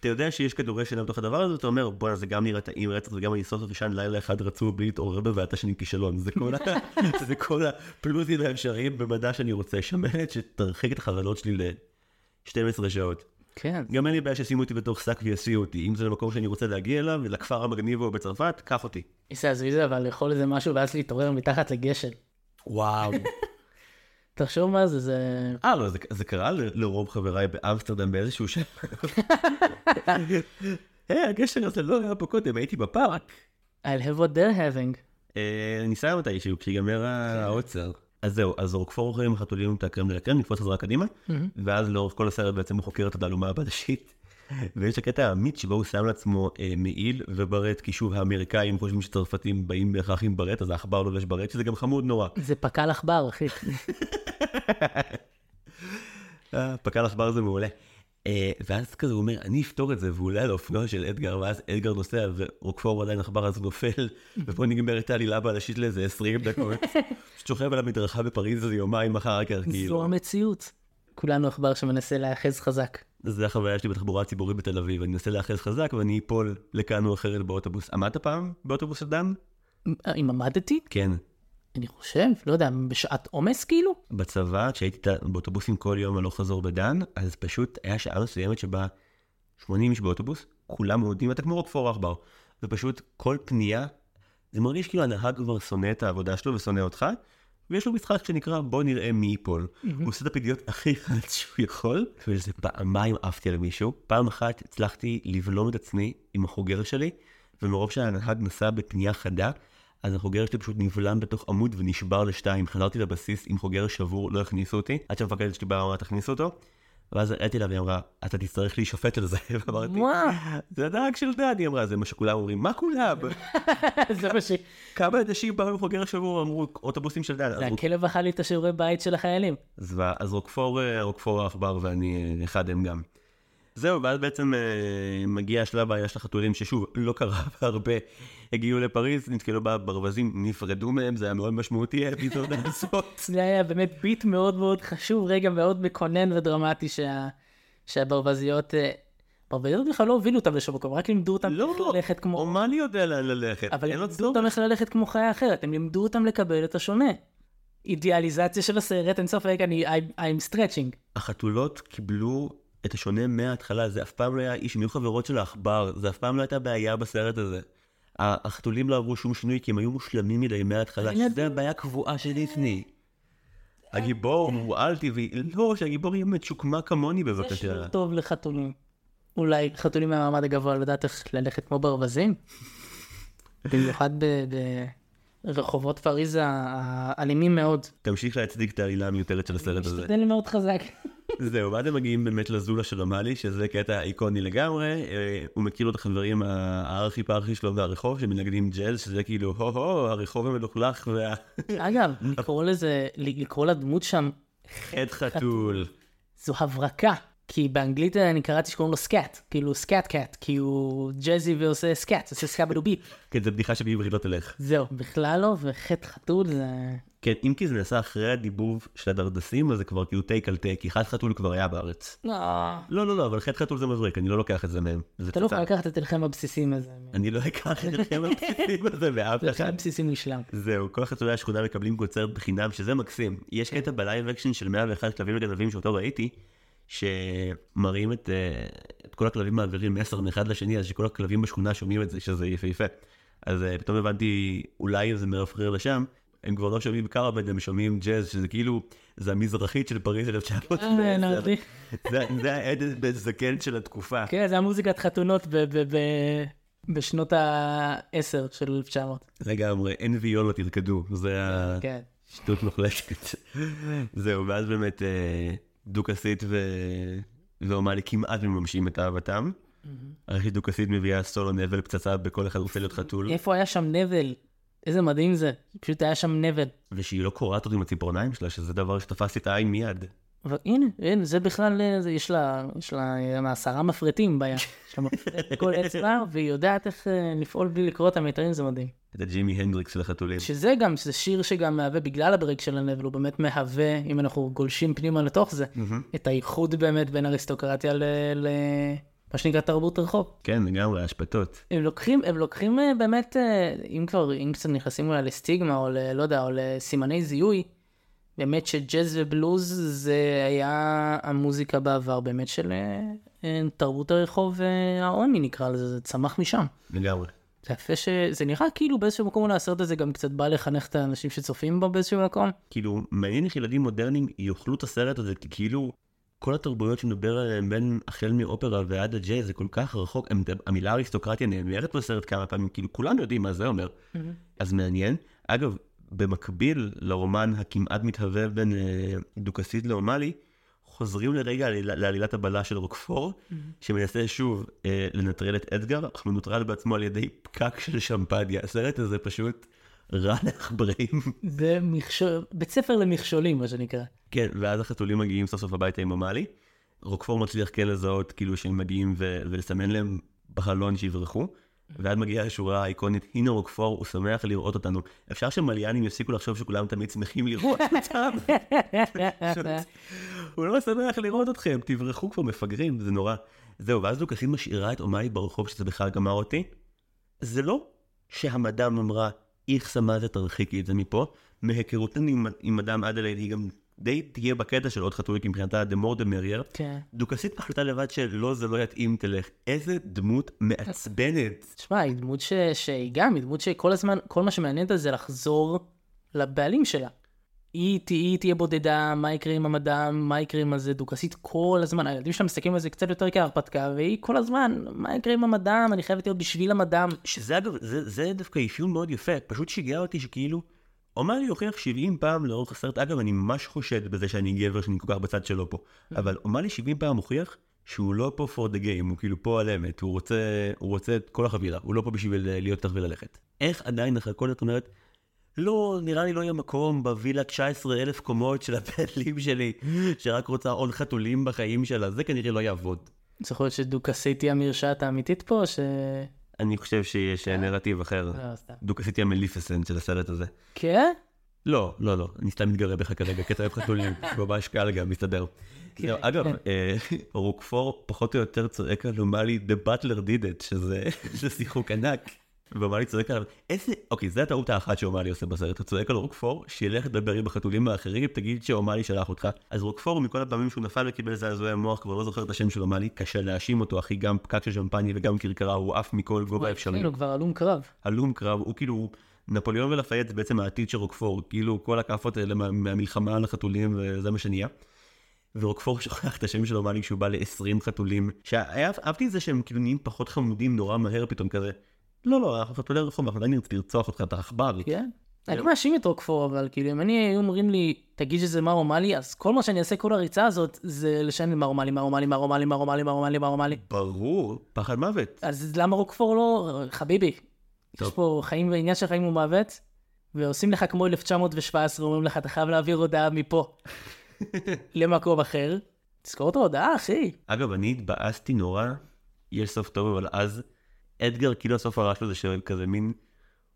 אתה יודע שיש כדורי שינה בתוך הדבר הזה, ואתה אומר, בואנה, זה גם נראה טעים רצח, וגם אני סוף סוף ישן לילה אחד רצוף בלי להתעורר בבעתה שאני כישלון. זה כל, ה... זה כל הפלוסים האפשריים במדע שאני רוצה, שמנת שתרחיק את החרדות שלי ל-12 שעות. כן. גם אין לי בעיה שישימו אותי בתוך שק ויסיעו אותי. אם זה למקום שאני רוצה להגיע אליו, לכפר המגניב או בצרפת, קח אותי. איזה עזבי זה, אבל לאכול איזה משהו ואז להתעורר מתחת לגשם. וואו. תחשוב מה זה, זה... אה, לא, זה, זה קרה לרוב חבריי באמסטרדם באיזשהו שם. היי, הגשר הזה לא היה פה קודם, הייתי בפארק. I'll have what they're having. אה, ניסה מתישהו, כשיגמר העוצר. אז זהו, אז רוקפור אוכלים עם החתולים את הקרם דה לקרם, נקפוץ חזרה קדימה, ואז לאורך כל הסרט בעצם הוא חוקר את התעלומה הבלשית. ויש הקטע האמיץ שבו הוא שם לעצמו אה, מעיל וברט, כי שוב האמריקאים חושבים שצרפתים באים בהכרח עם ברט, אז העכבר לובש ברט, שזה גם חמוד נורא. זה פקל עכבר, אחי. אה, פקל עכבר זה מעולה. אה, ואז כזה הוא אומר, אני אפתור את זה, והוא עולה על האופנוע של אדגר, ואז אדגר נוסע, ורוקפור עדיין עכבר אז נופל, ופה נגמרת העלילה בלשית לאיזה 20 דקות. שוכב על המדרכה בפריז איזה יומיים אחר כך, זו כאילו. המציאות. כולנו עכבר שמנסה להיאחז חזק. זה החוויה שלי בתחבורה הציבורית בתל אביב, אני מנסה להיאחז חזק ואני אפול לכאן או אחרת באוטובוס. עמדת פעם באוטובוס של דן? אם עמדתי, כן. אני חושב, לא יודע, בשעת עומס כאילו? בצבא, כשהייתי באוטובוסים כל יום הלוך חזור בדן, אז פשוט היה שעה מסוימת שבה 80 איש באוטובוס, כולם עומדים, אתה כמו רוקפור עכבר, ופשוט כל פנייה, זה מרגיש כאילו הנהג כבר שונא את העבודה שלו ושונא אותך, ויש לו משחק שנקרא בוא נראה מי ייפול. הוא עושה את הפדיעות הכי חד שהוא יכול, ואיזה פעמיים עפתי על מישהו. פעם אחת הצלחתי לבלום את עצמי עם החוגר שלי, ומרוב שהנהג נסע בפנייה חדה, אז החוגר שלי פשוט נבלם בתוך עמוד ונשבר לשתיים. חזרתי לבסיס עם חוגר שבור, לא הכניסו אותי, עד שהמפקדת שלי באה ואמרה תכניסו אותו. ואז הראיתי לה והיא אמרה, אתה תצטרך להישפט על זה, ואמרתי, זה הנהג של דן, היא אמרה, זה מה שכולם אומרים, מה כולם? זה מה ש... כמה אנשים באו עם חוגר שבור, אמרו, אוטובוסים של. אז זה הכלב אכל לי את השיעורי בית של החיילים. אז רוקפור, אה, רוקפור העכבר ואני אה, אחד הם גם. זהו, ואז בעצם אה, מגיע השלב היה של החתולים, ששוב, לא קרה הרבה. הגיעו לפריז, נתקלו בברווזים, נפרדו מהם, זה היה מאוד משמעותי האפיזודה הזאת. זה היה באמת ביט מאוד מאוד חשוב, רגע מאוד מקונן ודרמטי שה... שהברווזיות... אה, ברווזיות בכלל לא הובילו אותם לשום מקום, רק לימדו אותם לא, איך ללכת כמו... אומן יודע לאן ללכת, אבל לימדו צורך. אותם איך ללכת כמו חיה אחרת, הם לימדו אותם לקבל את השונה. אידיאליזציה של הסרט, אין ספק, אני... I'm, I'm stretching. החתולות קיבלו את השונה מההתחלה, זה אף פעם לא היה איש, הם היו חברות של העכבר, זה אף פעם לא הייתה בעיה בסרט הזה. החתולים לא עברו שום שינוי כי הם היו מושלמים מדי מההתחלה, שזה הבעיה הקבועה של דיסני. הגיבור הוא על טבעי, לא, שהגיבור יהיה מצ'וקמק כמוני זה בבקשה. שיעור טוב לחתולים. אולי חתולים מהמעמד הגבוה לדעת איך ללכת כמו ברווזים. במיוחד ברחובות פריז האלימים מאוד. תמשיך להצדיק את העלילה המיותרת של הסרט הזה. משתדל מאוד חזק. זהו, ואז הם מגיעים באמת לזולה של עמלי, שזה קטע איקוני לגמרי, אה, הוא מכיר לו את החברים הארכי פרחי שלו מהרחוב, שמנגנים ג'אז, שזה כאילו, הו-הו, הרחוב המלוכלך וה... אגב, לקרוא לזה, לקרוא לדמות שם, חטא חתול. זו הברקה. כי באנגלית אני קראתי שקוראים לו סקאט, כאילו סקאט קאט, כי הוא ג'אזי ועושה סקאט, עושה סקאבלו ביט. כן, זו בדיחה שבעברית לא תלך. זהו, בכלל לא, וחטא חתול זה... כן, אם כי זה נעשה אחרי הדיבוב של הדרדסים, אז זה כבר כאילו טייק על טייק, כי חטא חתול כבר היה בארץ. לא, לא, לא, לא, אבל חטא חתול זה מבריק, אני לא לוקח את זה מהם. אתה לא. יכול לקחת את הלחם הבסיסים הזה. אני לא אקח את לכם הבסיסים הזה מאף אחד. אחד בסיסי מושלם. זהו, כל חתולי השכונה מקבלים קונצרט בחינם, שזה מקסים. יש קטע בלייב אקשן של 101 כלבים וגנבים שאותו ראיתי, שמראים את, אה, את כל הכלבים מעבירים מסר מאחד לשני, אז שכל הכלבים בשכונה שומעים את זה, שזה יפהפה. אז אה, פתאום הבנתי, אולי זה מרפרר לשם, הם כבר לא שומעים קראבן, הם שומעים ג'אז, שזה כאילו, זה המזרחית של פריז 1910. אה. זה זה העדן בן זקן של התקופה. כן, זה המוזיקת חתונות בשנות ה-10 של 1900. לגמרי, אין ויולה תרקדו, זה. כן. שטות מוחלטת. זהו, ואז באמת דוכסית ו... ואומלי כמעט מממשים את אהבתם. אחרי שדוכסית מביאה סולו נבל פצצה בכל אחד רוצה להיות חתול, איפה היה שם נבל? איזה מדהים זה. פשוט היה שם נבל. ושהיא לא קורעת אותו עם הציפורניים שלה, שזה דבר שתפס את העין מיד. אבל הנה, הנה, זה בכלל, אה, זה, יש לה, יש לה אה, עשרה מפרטים ביד. יש לה מפרט בכל אצבע, והיא יודעת איך אה, לפעול בלי לקרוא את המיתרים, זה מדהים. את הג'ימי הנדריקס של החתולים. שזה גם, שזה שיר שגם מהווה, בגלל הברק של הנבל, הוא באמת מהווה, אם אנחנו גולשים פנימה לתוך זה, את הייחוד באמת בין אריסטוקרטיה ל... ל... מה שנקרא תרבות רחוב. כן, לגמרי, השפתות. הם לוקחים, הם לוקחים באמת, אם כבר, אם קצת נכנסים אולי לסטיגמה, או ל... לא יודע, או לסימני זיהוי, באמת שג'אז ובלוז זה היה המוזיקה בעבר באמת של אה, אה, תרבות הרחוב והעוני נקרא לזה, זה צמח משם. לגמרי. זה יפה שזה נראה כאילו באיזשהו מקום אולי הסרט הזה גם קצת בא לחנך את האנשים שצופים בו באיזשהו מקום. כאילו, מעניין איך ילדים מודרניים יאכלו את הסרט הזה, כי כאילו, כל התרבויות שנדבר עליהן, בין החל מאופרה ועד הג'אז, זה כל כך רחוק, המילה אריסטוקרטיה נאמרת בסרט כמה פעמים, כאילו, כולנו יודעים מה זה אומר. אז מעניין. אגב, במקביל לרומן הכמעט מתהווה בין אה, דוכסית לאומלי, חוזרים לרגע לעליל- לעלילת הבלה של רוקפור, שמנסה שוב אה, לנטרל את אדגר, אך מנוטרל בעצמו על ידי פקק של שמפניה. הסרט הזה פשוט רע לעכברים. זה מכשול, בית ספר למכשולים, מה שנקרא. כן, ואז החתולים מגיעים סוף סוף הביתה עם עמלי. רוקפור מצליח כן לזהות כאילו שהם מגיעים ו- ולסמן להם בחלון שיברחו. ואז מגיעה השורה האיקונית, הנה רוקפור, הוא שמח לראות אותנו. אפשר שמליאנים יפסיקו לחשוב שכולם תמיד שמחים לראות אותם. הוא לא שמח לראות אתכם, תברחו כבר מפגרים, זה נורא. זהו, ואז לוקסין משאירה את אומאי ברחוב שזה בכלל גמר אותי. זה לא שהמדאם אמרה, איכס מה זה תרחיקי את זה מפה. מהיכרותנו עם, עם מדאם אדלייד היא גם די תהיה בקטע של עוד חתולית מבחינתה the more the merrier. כן. דוכסית מחליטה לבד שלא זה לא יתאים תלך. איזה דמות מעצבנת. תשמע, היא דמות ש... שהיא גם, היא דמות שכל הזמן, כל מה שמעניין אותה זה לחזור לבעלים שלה. היא, ת- היא תהיה בודדה, מה יקרה עם המדאם, מה יקרה עם הזה, דוכסית כל הזמן, הילדים שלה מסתכלים על זה קצת יותר כהרפתקה, והיא כל הזמן, מה יקרה עם המדאם, אני חייבת להיות בשביל המדאם. שזה אגב, זה, זה דווקא אפיון מאוד יפה, פשוט שיגע אותי שכאילו, אומאלי הוכיח 70 פעם לאורך הסרט, אגב אני ממש חושד בזה שאני גבר שאני כל כך בצד שלו פה, אבל אומאלי 70 פעם הוכיח שהוא לא פה for the game, הוא כאילו פה על אמת, הוא רוצה, הוא רוצה את כל החבילה, הוא לא פה בשביל אה, להיות איתך וללכת. איך עדיין אחרי הכל את אומרת, לא, נראה לי לא יהיה מקום בווילה 19 אלף קומות של הבעלים שלי, שרק רוצה עוד חתולים בחיים שלה, זה כנראה לא יעבוד. צריך להיות שדוכסית היא המרשעת האמיתית פה, ש... אני חושב שיש אה, נרטיב אחר. לא, סתם. דוק עשיתי המליפסנט של הסרט הזה. כן? לא, לא, לא, אני סתם מתגרה בך כרגע, כי אתה אוהב חתולים, ממש קל גם, מסתדר. זהו, אגב, אה, רוקפור פחות או יותר צועק על אומאלי, The Butler did it, שזה זה שיחוק ענק. ואומאלי צועק עליו, איזה, אוקיי, זה הטעות האחת שאומאלי עושה בסרט, הוא צועק על רוקפור, שילך לדבר עם החתולים האחרים, תגיד שאומאלי שלח אותך. אז רוקפור, מכל הפעמים שהוא נפל וקיבל זעזועי מוח, כבר לא זוכר את השם של אומאלי, קשה להאשים אותו, אחי, גם פקק של שמפניה וגם כרכרה, הוא עף מכל גובה אפשרי. כאילו כבר הלום קרב. הלום קרב, הוא כאילו, נפוליאון ולפייט זה בעצם העתיד של רוקפור, כאילו כל הכאפות האלה מה, מהמלחמה על החתולים וזה מה שנהיה. ורוקפור שוכח את השם שלו מאלי כשהוא בא ל-20 חתולים, שאהבתי את זה שהם כאילו נהיים פחות חמודים נורא מהר פתאום כזה. לא לא, אנחנו חתולי רחוב, אנחנו עדיין נרצה לרצוח אותך, אתה עכבר. כן? אני מאשים את רוקפור, אבל כאילו אם אני היו אומרים לי, תגיד שזה מר אומאלי, אז כל מה שאני אעשה כל הריצה הזאת, זה לשן מר אומאלי, מר אומאלי, מר אומאלי, מר אומאלי, מר אומאלי, מר אומאלי. ברור, פחד מוות. אז למה רוקפור לא, חביבי, יש. פה חיים ועניין של חיים ומוות, ועושים לך כמו 1917, אומרים לך, אתה חייב להעביר הודעה מפה למקום אחר. תזכור את ההודעה, אחי. אגב, אני התבאסתי נורא, יש סוף טוב, אבל אז אדגר, כאילו הסוף הרע שלו זה של כזה מין,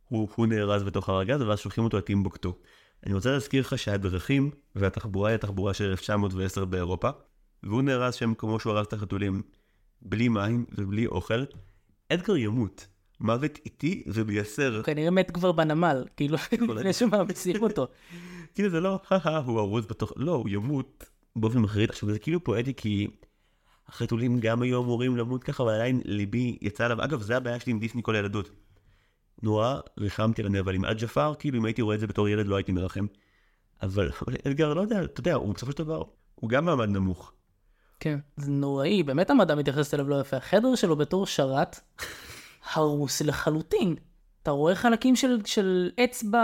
הוא, הוא נארז בתוך הארגז, ואז שולחים אותו לטימבוקטו. אני רוצה להזכיר לך שהדרכים והתחבורה היא התחבורה של 1910 באירופה, והוא נארז שם כמו שהוא ארז את החתולים, בלי מים ובלי אוכל. אדגר ימות, מוות איטי ומייסר. הוא כנראה מת כבר בנמל, כאילו, לפני שמאמצים אותו. כאילו זה לא, הוא ארוז בתוך, לא, הוא ימות באופן מחריד. עכשיו זה כאילו פואטי כי החתולים גם היו אמורים למות ככה, אבל עדיין ליבי יצא עליו. אגב, זה הבעיה שלי עם דיסני כל הילדות. נורא ריחמתי על הנבל עם עד ג'פר, כאילו אם הייתי רואה את זה בתור ילד לא הייתי מרחם. אבל אבל אדגר, לא יודע, אתה יודע, הוא בסופו של דבר, הוא גם מעמד נמוך. כן. זה נוראי, באמת המדע מתייחס אליו לא יפה. החדר שלו בתור שרת, הרוס לחלוטין. אתה רואה חלקים של, של עץ ב,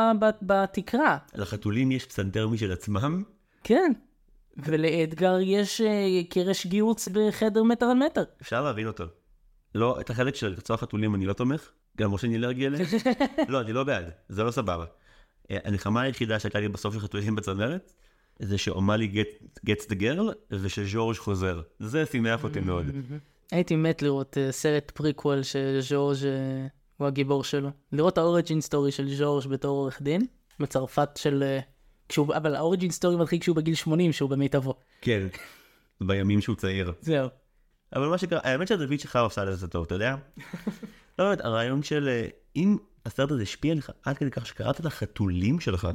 בתקרה. לחתולים יש פסנתר משל עצמם, כן. ולאדגר יש אה, קרש גיהוץ בחדר מטר על מטר. אפשר להבין אותו. לא, את החלק של לרצוח חתולים אני לא תומך, גם שאני אלרגי אליהם. לא, אני לא בעד, זה לא סבבה. אה, הנחמה היחידה שהייתה לי בסוף של חתולים בצמרת, זה get- gets the girl, ושז'ורג' חוזר. זה שימח אותי מאוד. הייתי מת לראות אה, סרט פריקוול שז'ורג' אה, הוא הגיבור שלו. לראות ה origin story של ז'ורג' בתור עורך דין, בצרפת של... כשהוא, אבל ה origin story מתחיל כשהוא בגיל 80, שהוא במיטבו. כן, בימים שהוא צעיר. זהו. אבל מה שקרה, האמת שהדוד שלך עושה לזה טוב, אתה יודע? לא באמת, הרעיון של אה, אם הסרט הזה השפיע עליך עד כדי כך שקראת את החתולים שלך,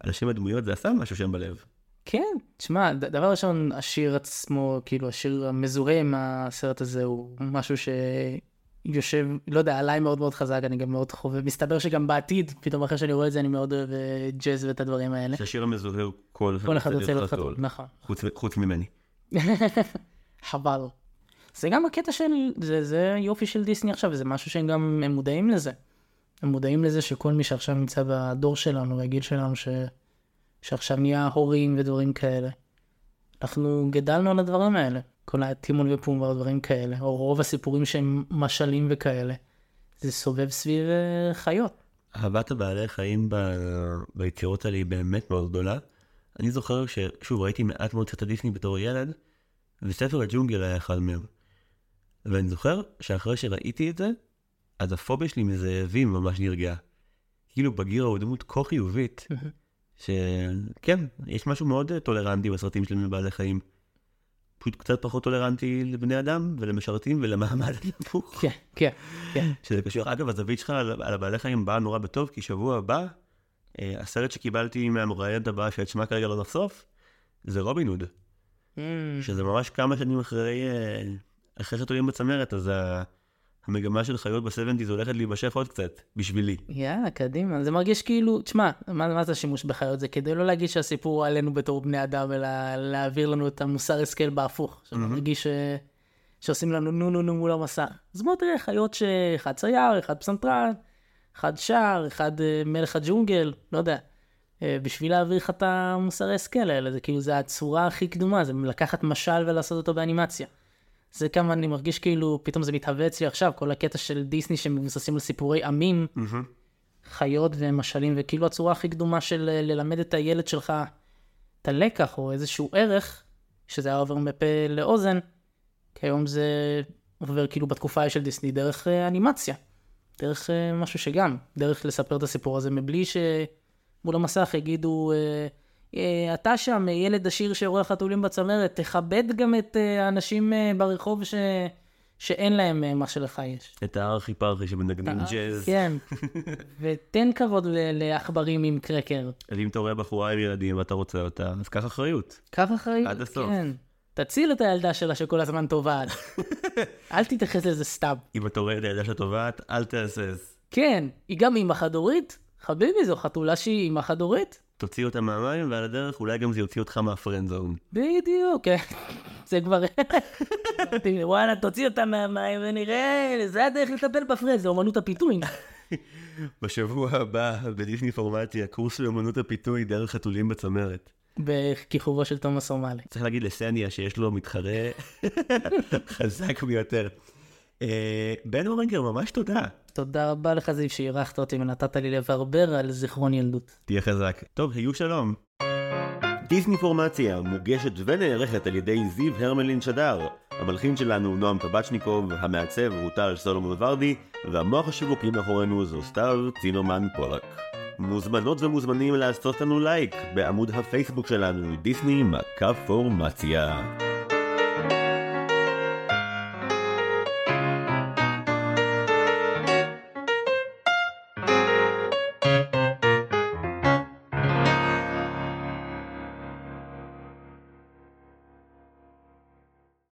על השם הדמויות, זה עשה משהו שם בלב. כן, תשמע, דבר ראשון, השיר עצמו, כאילו, השיר המזוהה עם הסרט הזה הוא משהו שיושב, לא יודע, עליי מאוד מאוד חזק, אני גם מאוד חובב. מסתבר שגם בעתיד, פתאום אחרי שאני רואה את זה, אני מאוד אוהב אה, ג'אז ואת הדברים האלה. שהשיר המזוהה הוא כל כל אחד רוצה להיות חתול. נכון. חוץ- חוץ ממני. חבל. זה גם הקטע של, זה, זה יופי של דיסני עכשיו, וזה משהו שהם גם, הם מודעים לזה. הם מודעים לזה שכל מי שעכשיו נמצא בדור שלנו, והגיל שלנו, ש, שעכשיו נהיה הורים ודברים כאלה. אנחנו גדלנו על הדברים האלה. כל הטימון ופומבה, דברים כאלה, או רוב הסיפורים שהם משלים וכאלה. זה סובב סביב אה, חיות. אהבת הבעלי חיים ב... ביצירות האלה היא באמת מאוד גדולה. אני זוכר ששוב ראיתי מעט מאוד סרטי דיסני בתור ילד, וספר הג'ונגל היה אחד מהם. ואני זוכר שאחרי שראיתי את זה, אז הפוביה שלי מזאבים ממש נרגעה. כאילו בגירה הוא דמות כה חיובית, שכן, יש משהו מאוד טולרנטי בסרטים שלהם לבעלי חיים. פשוט קצת פחות טולרנטי לבני אדם ולמשרתים ולמעמד הנמוך. כן, כן, כן. שזה קשור. אגב, הזווית שלך על, על הבעלי חיים באה נורא בטוב, כי שבוע הבא, אה, הסרט שקיבלתי מהמראיינת הבאה, שאת שמה כרגע לא נחשוף, זה רובין הוד. Mm, שזה ממש כמה שנים אחרי, אה, אחרי שתולים בצמרת, אז ה- המגמה של חיות ב-70's הולכת להימשך עוד קצת, בשבילי. יאללה, קדימה. זה מרגיש כאילו, תשמע, מה, מה זה השימוש בחיות? זה כדי לא להגיד שהסיפור הוא עלינו בתור בני אדם, אלא להעביר לנו את המוסר השכל בהפוך. שמרגיש ש... שעושים לנו נו נו נו מול המסך. אז בוא תראה חיות שאחד צייר, אחד פסנתרן, אחד שר, אחד אה, מלך הג'ונגל, לא יודע. אה, בשביל להעביר לך את המוסרי השכל האלה, זה כאילו, זה הצורה הכי קדומה, זה לקחת משל ולעשות אותו באנימציה. זה כמה אני מרגיש כאילו, פתאום זה מתהווה אצלי עכשיו, כל הקטע של דיסני שמבוססים על סיפורי עמים, חיות ומשלים, וכאילו הצורה הכי קדומה של אה, ללמד את הילד שלך את הלקח או איזשהו ערך, שזה היה עובר מפה לאוזן, כי היום זה עובר כאילו בתקופה של דיסני דרך אה, אנימציה. דרך אה, משהו שגם, דרך לספר את הסיפור הזה מבלי שמול המסך יגידו, אה, אתה שם, אה, ילד עשיר שרואה חתולים בצמרת, תכבד גם את אה, האנשים אה, ברחוב ש... שאין להם אה, מה שלך יש. את הארכי פרחי שמנגנים ג'אז. כן, ותן כבוד לעכברים עם קרקר. אז אם אתה רואה בחורה עם ילדים ואתה רוצה אותה, אז קח אחריות. קח אחריות, עד הסוף. כן. תציל את הילדה שלה שכל הזמן טובעת. אל תתייחס לזה סתם. אם אתה רואה את הילדה שטובעת, אל תהסס. כן, היא גם אימא חד-הורית? חביבי, זו חתולה שהיא אימא חד-הורית? תוציא אותה מהמים, ועל הדרך אולי גם זה יוציא אותך מהפרנד זון. בדיוק, כן. זה כבר... וואלה, תוציא אותה מהמים ונראה, זה הדרך לטפל בפרנד, זה אומנות הפיתוי. בשבוע הבא, בדיסני פורמציה, קורס לאמנות הפיתוי דרך חתולים בצמרת. בכיכובו של תומאס אומאלי. צריך להגיד לסניה שיש לו מתחרה חזק ביותר. אה, בן אורנגר, ממש תודה. תודה רבה לך, זיו, שאירחת אותי ונתת לי לברבר על זיכרון ילדות. תהיה חזק. טוב, היו שלום. דיסני פורמציה מוגשת ונערכת על ידי זיו הרמלין שדר. המלחין שלנו הוא נועם טבצ'ניקוב, המעצב הוא טל סולומון ורדי, והמוח השיווקי מאחורינו זו סתיו צינומן פולק. מוזמנות ומוזמנים לעשות לנו לייק בעמוד הפייסבוק שלנו, דיסני מכה פורמציה.